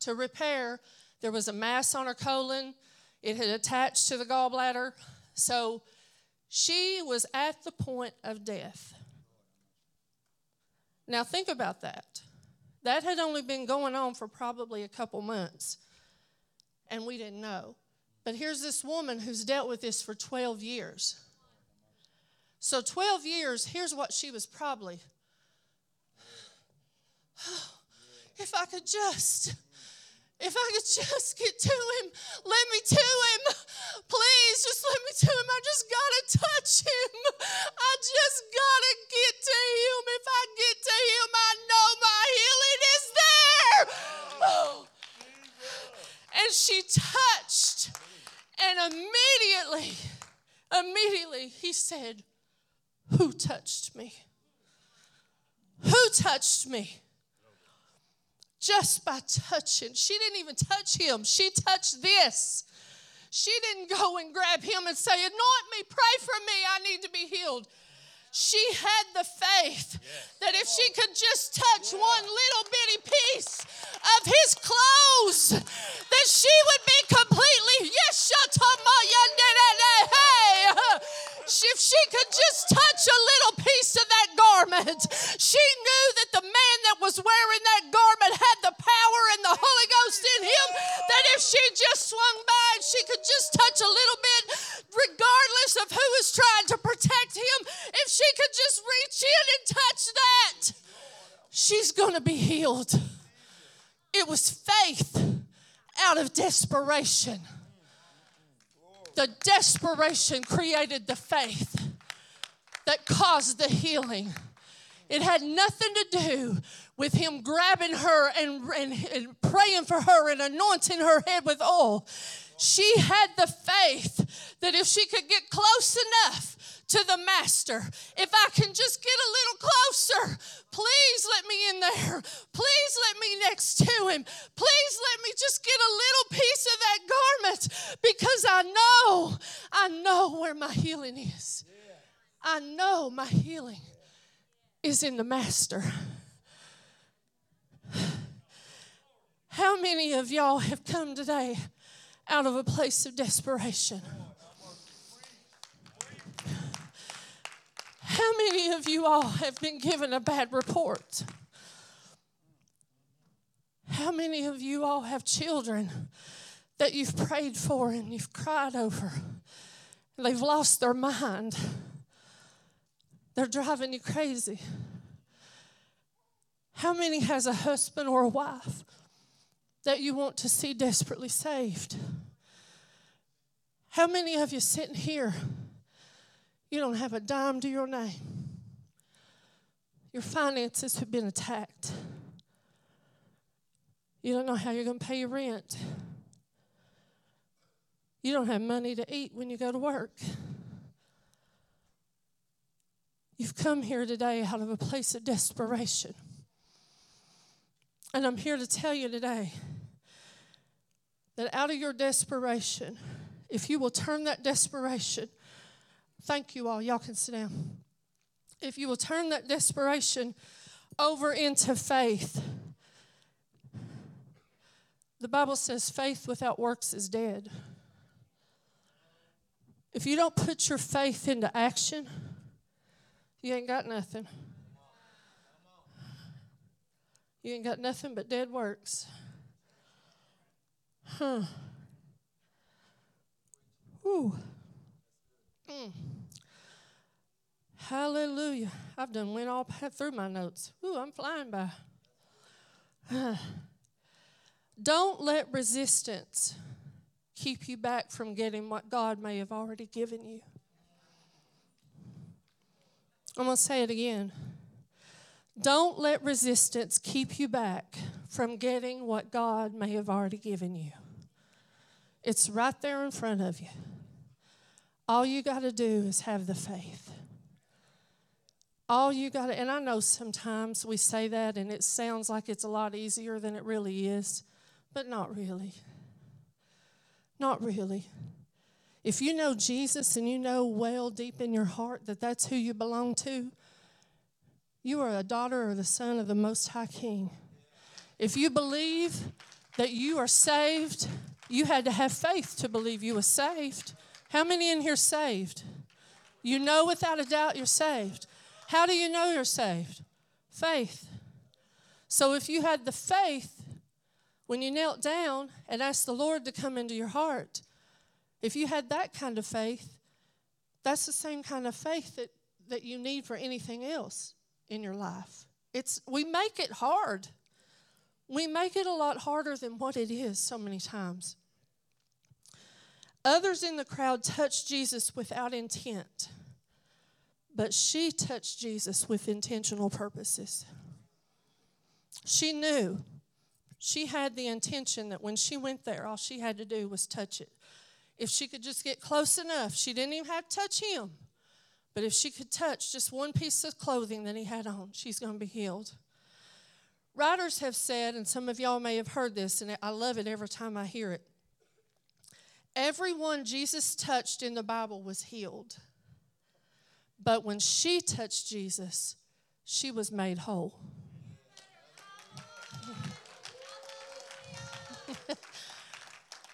to repair. There was a mass on her colon, it had attached to the gallbladder. So she was at the point of death. Now, think about that. That had only been going on for probably a couple months, and we didn't know. But here's this woman who's dealt with this for 12 years. So, 12 years, here's what she was probably. if I could just, if I could just get to him, let me to him. Please, just let me to him. I just gotta touch him. I just gotta get to him. If I get to him, I know my healing is there. And she touched and immediately, immediately he said, Who touched me? Who touched me? Just by touching. She didn't even touch him, she touched this. She didn't go and grab him and say, Anoint me, pray for me, I need to be healed she had the faith that if she could just touch one little bitty piece of his clothes, that she would be completely, yes, hey, if she could just touch a little piece of that garment, she knew that the man that was wearing that garment had the power and the Holy Ghost in him, that if she just swung by and she could just touch a little bit, regardless of who was trying to protect him, if she could just reach in and touch that, she's going to be healed. It was faith out of desperation. The desperation created the faith that caused the healing. It had nothing to do with him grabbing her and, and, and, praying for her and anointing her head with oil. She had the faith that if she could get close enough to the master. If I can just get a little closer, please let me in there. Please let me next to him. Please let me just get a little piece of that garment because I know, I know where my healing is. I know my healing is in the master. How many of y'all have come today out of a place of desperation. How many of you all have been given a bad report? How many of you all have children that you've prayed for and you've cried over? They've lost their mind. They're driving you crazy. How many has a husband or a wife that you want to see desperately saved? How many of you sitting here, you don't have a dime to your name? Your finances have been attacked. You don't know how you're going to pay your rent. You don't have money to eat when you go to work. You've come here today out of a place of desperation. And I'm here to tell you today that out of your desperation, if you will turn that desperation, thank you all, y'all can sit down. If you will turn that desperation over into faith, the Bible says faith without works is dead. If you don't put your faith into action, you ain't got nothing. You ain't got nothing but dead works. Huh. Whew. Mm. Hallelujah. I've done went all through my notes. Ooh, I'm flying by. Don't let resistance keep you back from getting what God may have already given you. I'm going to say it again. Don't let resistance keep you back from getting what God may have already given you. It's right there in front of you. All you got to do is have the faith. All you got to, and I know sometimes we say that and it sounds like it's a lot easier than it really is, but not really. Not really. If you know Jesus and you know well deep in your heart that that's who you belong to, you are a daughter or the son of the Most High King. If you believe that you are saved, you had to have faith to believe you were saved. How many in here saved? You know without a doubt you're saved. How do you know you're saved? Faith. So if you had the faith when you knelt down and asked the Lord to come into your heart, if you had that kind of faith, that's the same kind of faith that, that you need for anything else in your life. It's we make it hard. We make it a lot harder than what it is so many times. Others in the crowd touched Jesus without intent, but she touched Jesus with intentional purposes. She knew, she had the intention that when she went there, all she had to do was touch it. If she could just get close enough, she didn't even have to touch him. But if she could touch just one piece of clothing that he had on, she's going to be healed. Writers have said, and some of y'all may have heard this, and I love it every time I hear it. Everyone Jesus touched in the Bible was healed. But when she touched Jesus, she was made whole.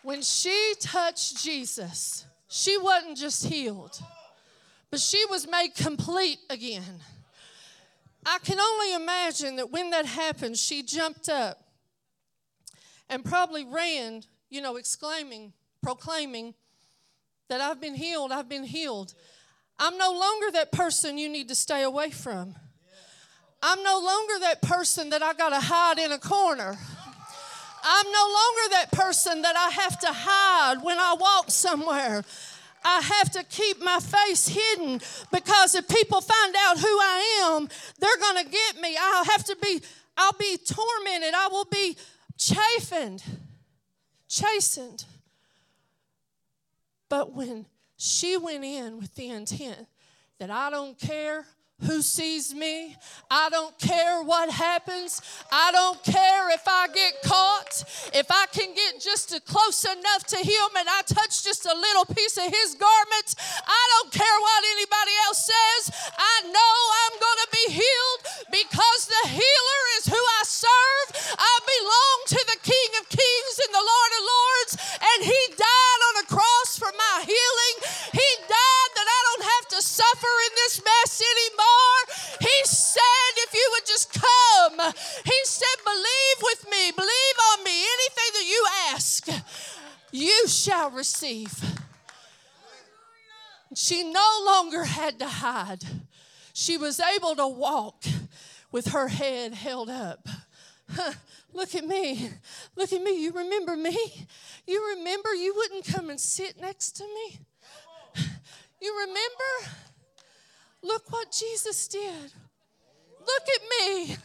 when she touched Jesus, she wasn't just healed but she was made complete again. I can only imagine that when that happened, she jumped up and probably ran, you know, exclaiming, proclaiming that I've been healed, I've been healed. I'm no longer that person you need to stay away from. I'm no longer that person that I got to hide in a corner. I'm no longer that person that I have to hide when I walk somewhere. I have to keep my face hidden because if people find out who I am, they're going to get me. I'll have to be, I'll be tormented. I will be chastened, chastened. But when she went in with the intent that I don't care who sees me. I don't care what happens. I don't care if I get caught. If I can get just close enough to him and I touch just a little piece of his garment, I don't care what anybody else says. I know I'm going to be healed because the healer is who I serve. I belong to the King of Kings and the Lord of Lords, and he died for my healing. He died that I don't have to suffer in this mess anymore. He said, if you would just come, He said, believe with me, believe on me. Anything that you ask, you shall receive. She no longer had to hide. She was able to walk with her head held up. Look at me. Look at me. You remember me? You remember you wouldn't come and sit next to me? You remember? Look what Jesus did. Look at me.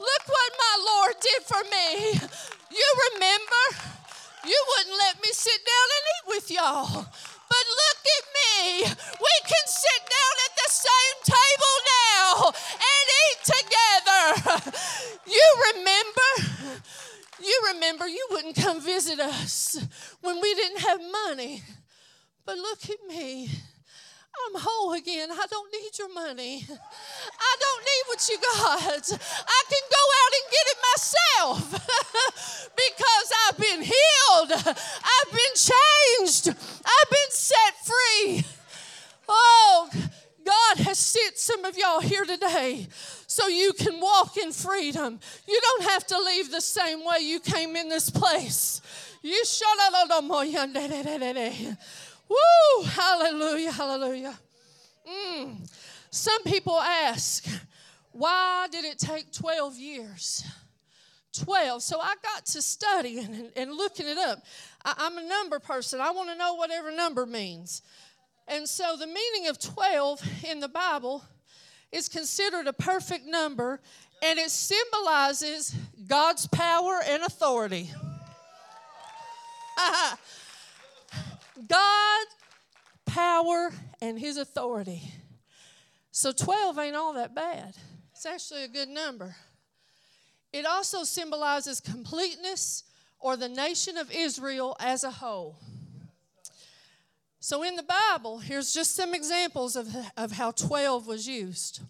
Look what my Lord did for me. You remember? You wouldn't let me sit down and eat with y'all. But look at me. We can sit down at the same table now and eat together. You remember? You wouldn't come visit us when we didn't have money. But look at me. I'm whole again. I don't need your money. I don't need what you got. I can go out and get it myself because I've been healed. I've been changed. I've been set free. Oh, God has sent some of y'all here today so you can walk in freedom. You don't have to leave the same way you came in this place. You Woo! Hallelujah, hallelujah. Mm. Some people ask, why did it take 12 years? 12. So I got to studying and, and looking it up. I, I'm a number person. I want to know whatever number means. And so the meaning of 12 in the Bible is considered a perfect number and it symbolizes God's power and authority. God, power, and his authority. So 12 ain't all that bad. It's actually a good number. It also symbolizes completeness or the nation of Israel as a whole. So in the Bible, here's just some examples of, of how 12 was used.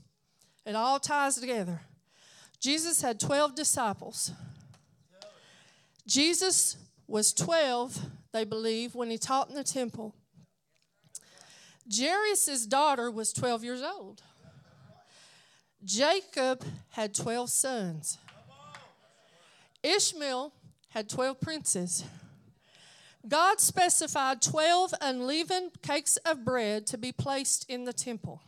It all ties together. Jesus had 12 disciples. Jesus was 12 they believe, when he taught in the temple. Jairus' daughter was 12 years old. Jacob had 12 sons. Ishmael had 12 princes. God specified 12 unleavened cakes of bread to be placed in the temple.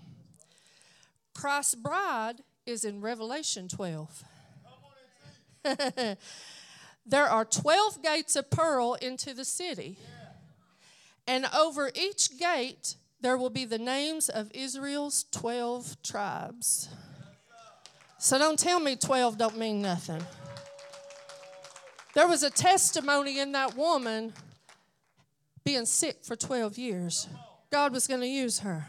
Christ's bride is in Revelation 12. There are 12 gates of pearl into the city. And over each gate, there will be the names of Israel's 12 tribes. So don't tell me 12 don't mean nothing. There was a testimony in that woman being sick for 12 years. God was going to use her.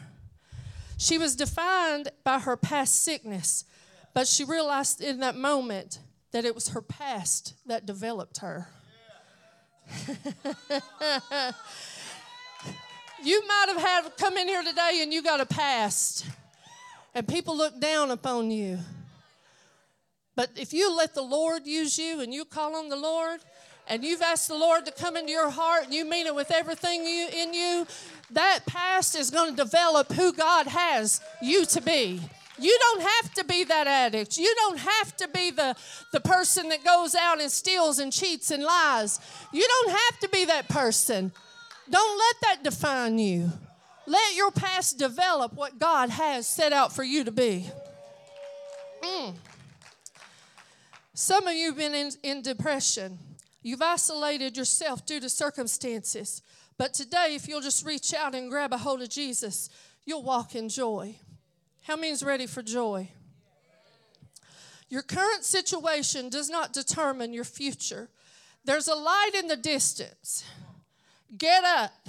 She was defined by her past sickness, but she realized in that moment that it was her past that developed her. you might have had come in here today and you got a past, and people look down upon you. But if you let the Lord use you and you call on the Lord, and you've asked the Lord to come into your heart and you mean it with everything you, in you, that past is going to develop who God has you to be. You don't have to be that addict. You don't have to be the, the person that goes out and steals and cheats and lies. You don't have to be that person. Don't let that define you. Let your past develop what God has set out for you to be. Mm. Some of you have been in, in depression. You've isolated yourself due to circumstances. But today, if you'll just reach out and grab a hold of Jesus, you'll walk in joy. How many is ready for joy? Your current situation does not determine your future. There's a light in the distance. Get up,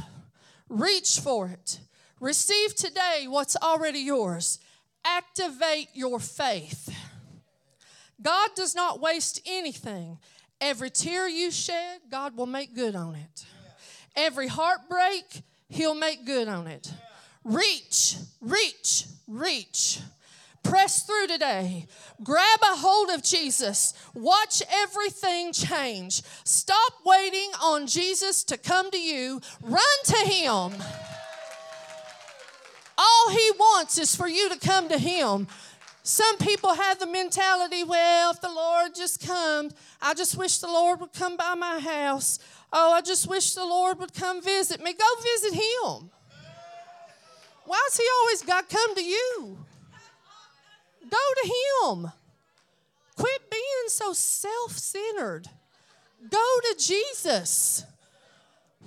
reach for it. Receive today what's already yours. Activate your faith. God does not waste anything. Every tear you shed, God will make good on it. Every heartbreak, He'll make good on it. Reach, reach, reach. Press through today. Grab a hold of Jesus. Watch everything change. Stop waiting on Jesus to come to you. Run to Him. All He wants is for you to come to Him. Some people have the mentality, well, if the Lord just comes, I just wish the Lord would come by my house. Oh, I just wish the Lord would come visit me. Go visit Him. Why's He always got to come to you? Go to Him. Quit being so self centered. Go to Jesus.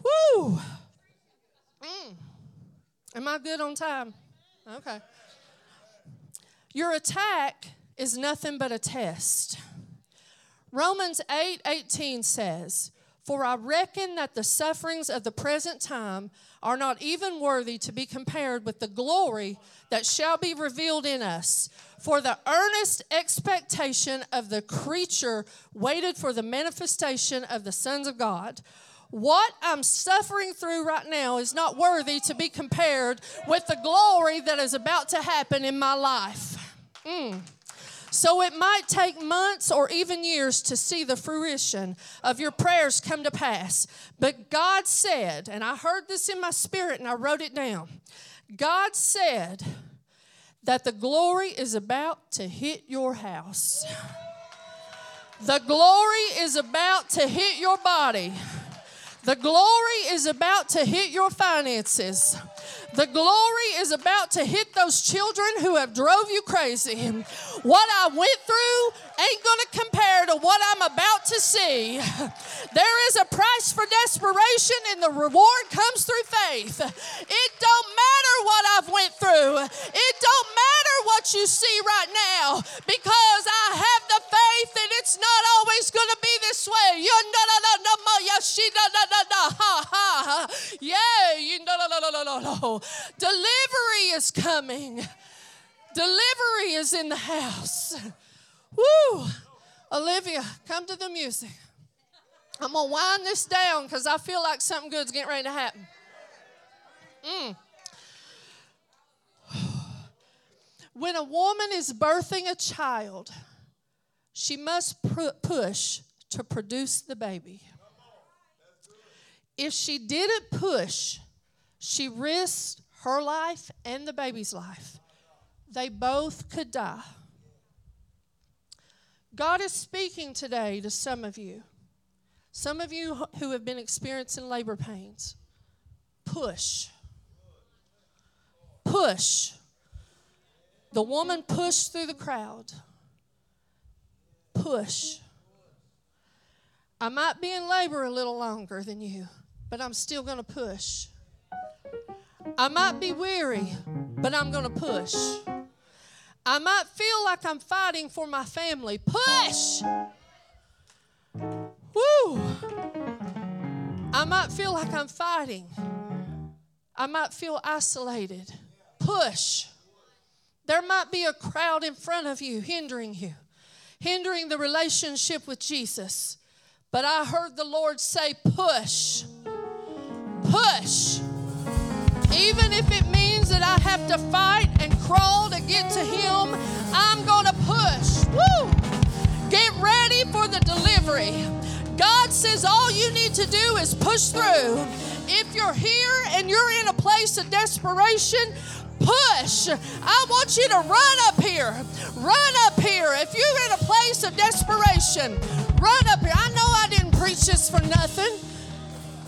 Woo. Mm. Am I good on time? Okay. Your attack is nothing but a test. Romans 8 18 says, For I reckon that the sufferings of the present time are not even worthy to be compared with the glory that shall be revealed in us. For the earnest expectation of the creature waited for the manifestation of the sons of God. What I'm suffering through right now is not worthy to be compared with the glory that is about to happen in my life. Mm. So it might take months or even years to see the fruition of your prayers come to pass. But God said, and I heard this in my spirit and I wrote it down God said that the glory is about to hit your house. The glory is about to hit your body. The glory is about to hit your finances. The glory is about to hit those children who have drove you crazy. What I went through ain't going to compare to what I'm about to see. There is a price for desperation and the reward comes through faith. It don't matter what I've went through. It don't matter what you see right now because I have the faith and it's not always going to be this way. Yeah, Delivery is coming. Delivery is in the house. Woo! Olivia, come to the music. I'm going to wind this down because I feel like something good's getting ready to happen. Mm. When a woman is birthing a child, she must pr- push to produce the baby. If she didn't push, she risked her life and the baby's life. They both could die. God is speaking today to some of you. Some of you who have been experiencing labor pains. Push. Push. The woman pushed through the crowd. Push. I might be in labor a little longer than you, but I'm still going to push. I might be weary, but I'm going to push. I might feel like I'm fighting for my family. Push! Woo! I might feel like I'm fighting. I might feel isolated. Push. There might be a crowd in front of you hindering you, hindering the relationship with Jesus. But I heard the Lord say, push. Push. Even if it means that I have to fight and crawl to get to Him, I'm going to push. Woo! Get ready for the delivery. God says all you need to do is push through. If you're here and you're in a place of desperation, push. I want you to run up here. Run up here. If you're in a place of desperation, run up here. I know I didn't preach this for nothing.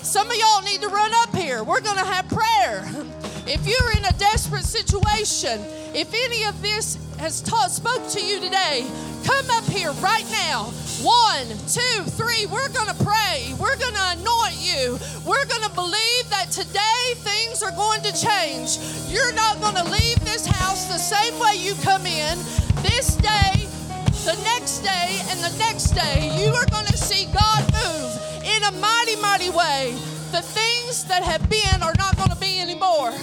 Some of y'all need to run up here. We're going to have prayer. If you're in a desperate situation, if any of this has taught, spoke to you today, come up here right now. One, two, three. We're going to pray. We're going to anoint you. We're going to believe that today things are going to change. You're not going to leave this house the same way you come in. This day, the next day, and the next day, you are going to see God move in a mighty, mighty way. The things that have been are not going to be anymore.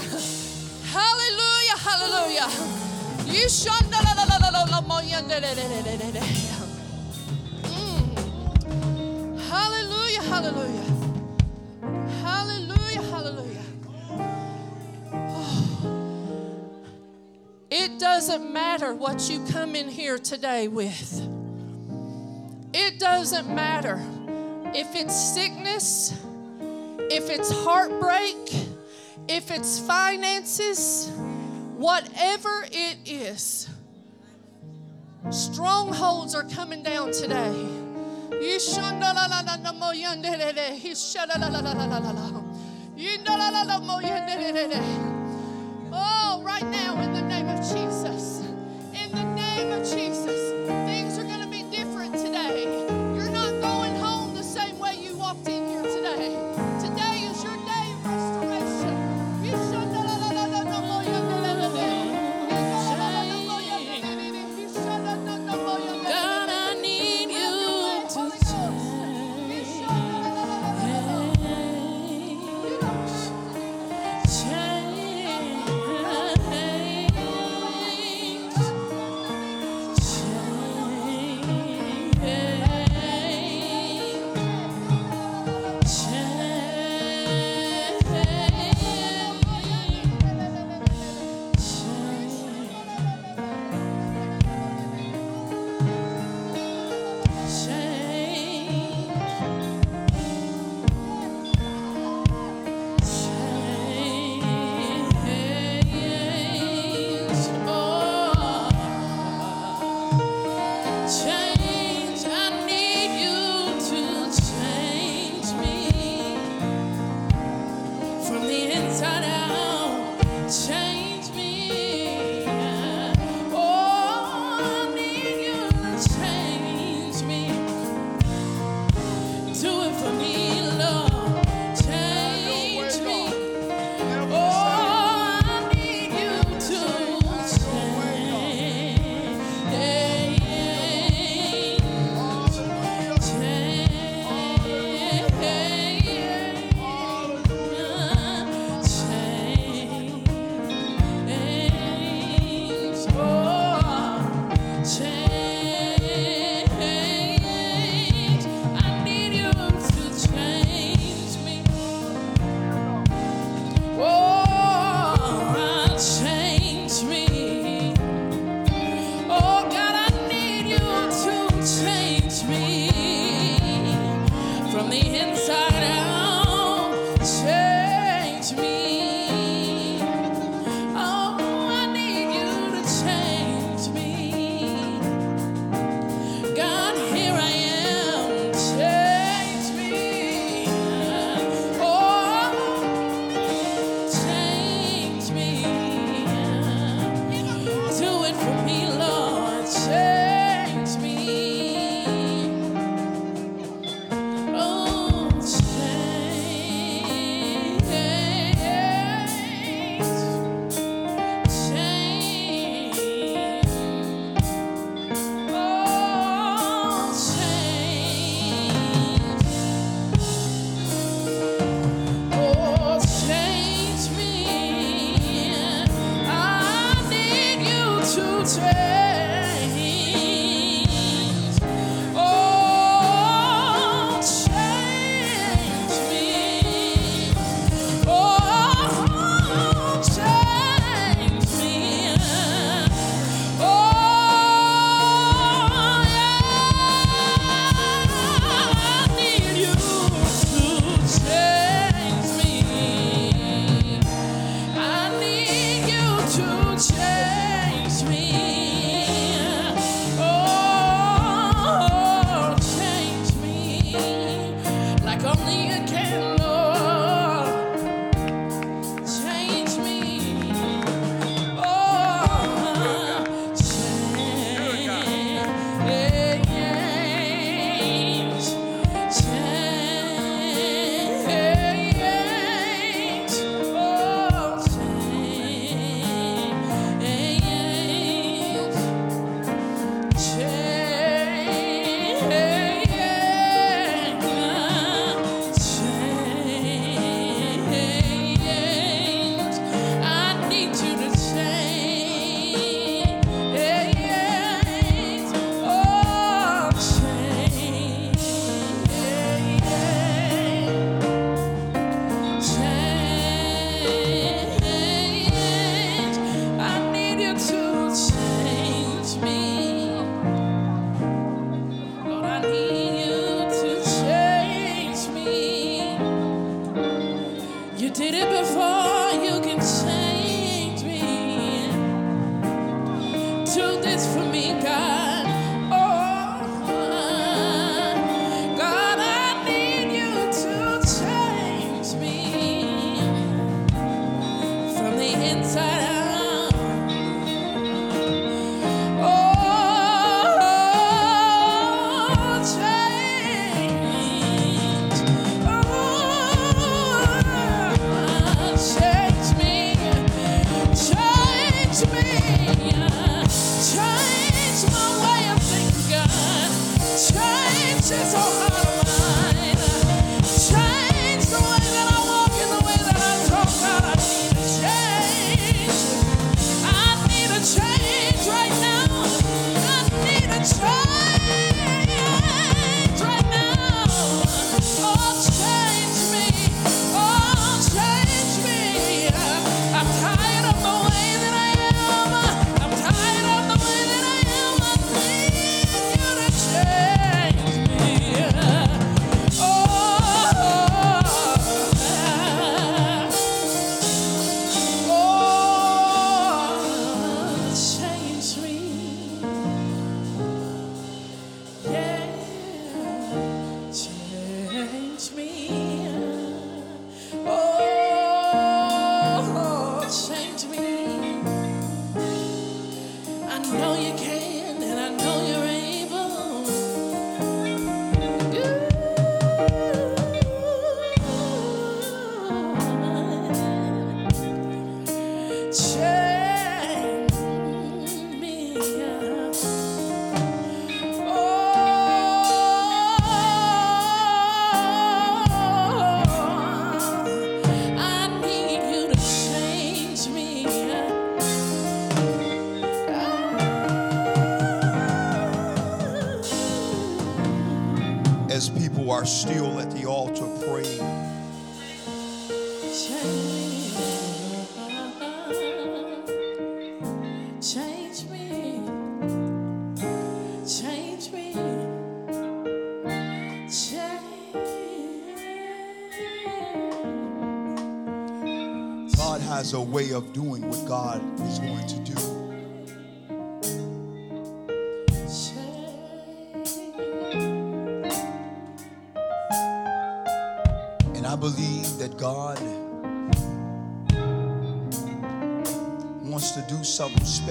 Hallelujah, hallelujah. You mm. Hallelujah, hallelujah. Hallelujah, hallelujah. Oh. It doesn't matter what you come in here today with. It doesn't matter if it's sickness, if it's heartbreak, if it's finances, Whatever it is, strongholds are coming down today. Oh, right now, in the name of Jesus. In the name of Jesus. Things are going to be different today.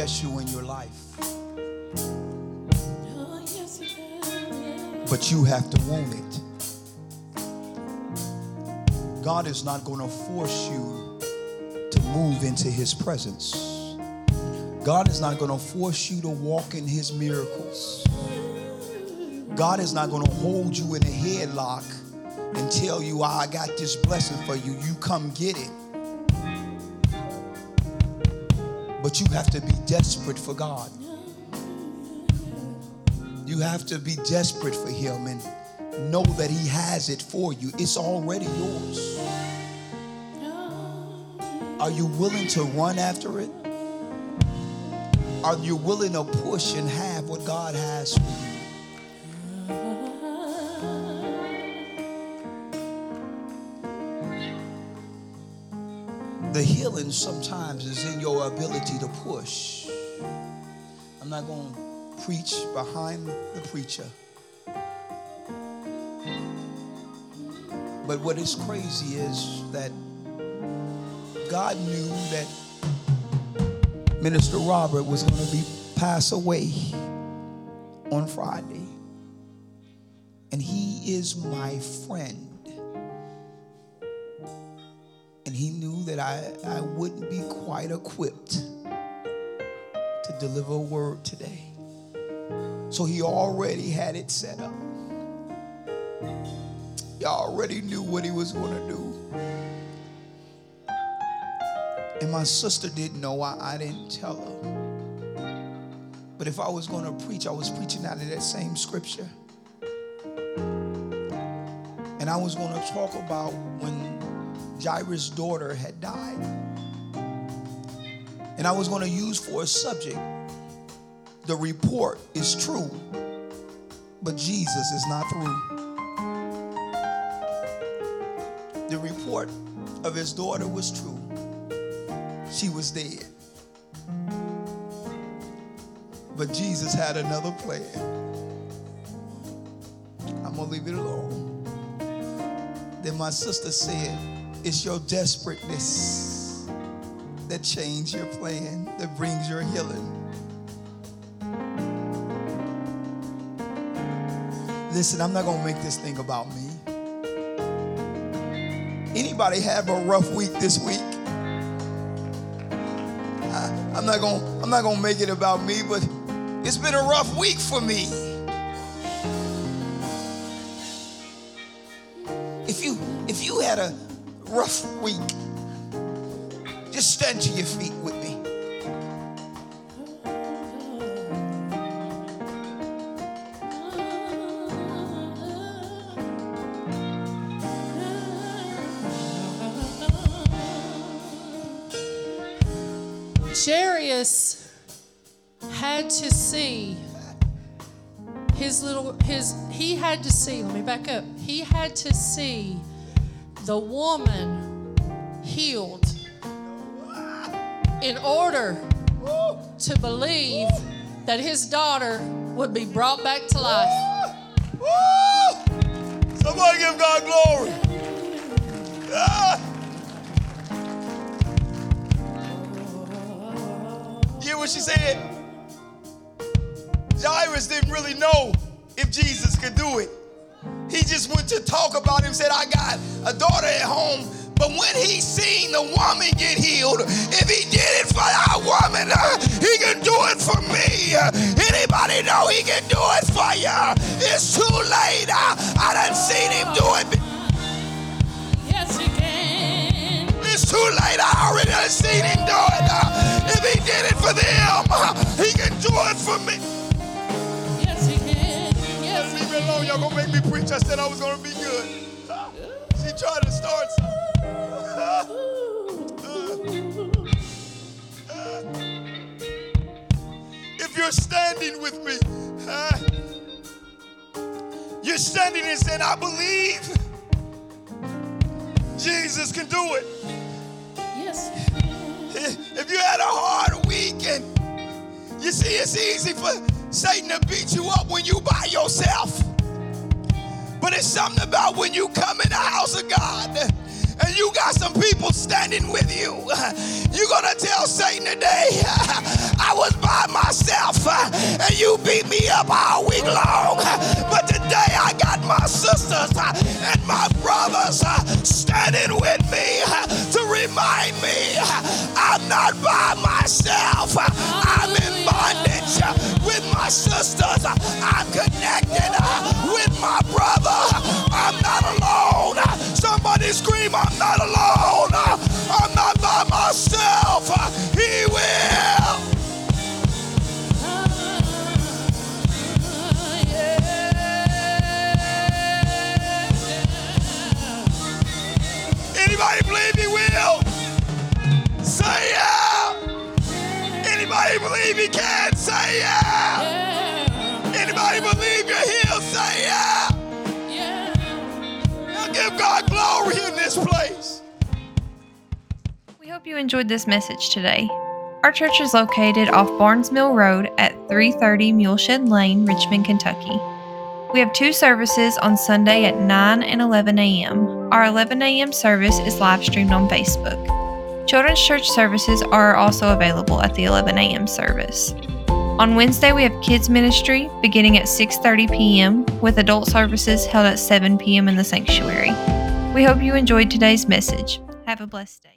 Something special in your life. But you have to want it. God is not going to force you to move into his presence. God is not going to force you to walk in his miracles. God is not going to hold you in a headlock and tell you, ah, I got this blessing for you. You come get it. But you have to be desperate for God. You have to be desperate for Him and know that He has it for you. It's already yours. Are you willing to run after it? Are you willing to push and have what God has for you? The healing sometimes is in your ability to push. I'm not going to preach behind the preacher. But what is crazy is that God knew that Minister Robert was going to be pass away on Friday. And he is my friend. He knew that I, I wouldn't be quite equipped to deliver a word today. So he already had it set up. He already knew what he was going to do. And my sister didn't know. why I didn't tell her. But if I was going to preach, I was preaching out of that same scripture. And I was going to talk about when Jairus' daughter had died. And I was going to use for a subject the report is true, but Jesus is not through. The report of his daughter was true. She was dead. But Jesus had another plan. I'm going to leave it alone. Then my sister said, It's your desperateness that changed your plan, that brings your healing. Listen, I'm not going to make this thing about me. Anybody have a rough week this week? I'm not going I'm not going to make it about me, but it's been a rough week for me. If you if you had a rough week, just stand to your feet with me.
Jairus had to see his little his he had to see let me back up he had to see the woman healed in order to believe that his daughter would be brought back to life
Somebody give God glory. Ah! Hear what she said? Jairus didn't really know if Jesus could do it. He just went to talk about him, said, I got a daughter at home. But when he seen the woman get healed, if he did it for that woman, uh, he can do it for me. Anybody know he can do it for you? It's too late. Uh, I done seen him do it.
Yes, he can.
It's too late. I already done seen him do it. Uh, if he did it for them, uh, he can do it for me. Alone. Y'all gonna make me preach. I said I was gonna be good. She tried to start. If you're standing with me, you're standing and saying, I believe Jesus can do it.
yes.
If you had a hard week and you see it's easy for Satan to beat you up when you by yourself. But it's something about when you come in the house of God and you got some people standing with you. You're gonna tell Satan today, I was by myself and you beat me up all week long. But today I got my sisters and my brothers standing with me to remind me I'm not by myself. I'm in bondage with my sisters. I'm connected with my brother. I'm not alone. Somebody scream, I'm not alone. I'm not by myself. He will. Anybody believe he will? Say yeah. Anybody believe he can? Say yeah.
Hope you enjoyed this message today. Our church is located off Barnes Mill Road at 330 Muleshed Lane, Richmond, Kentucky. We have two services on Sunday at 9 and 11 a.m. Our 11 a.m. service is live streamed on Facebook. Children's church services are also available at the 11 a.m. service. On Wednesday, we have kids ministry beginning at 6:30 p.m. with adult services held at 7 p.m. in the sanctuary. We hope you enjoyed today's message. Have a blessed day.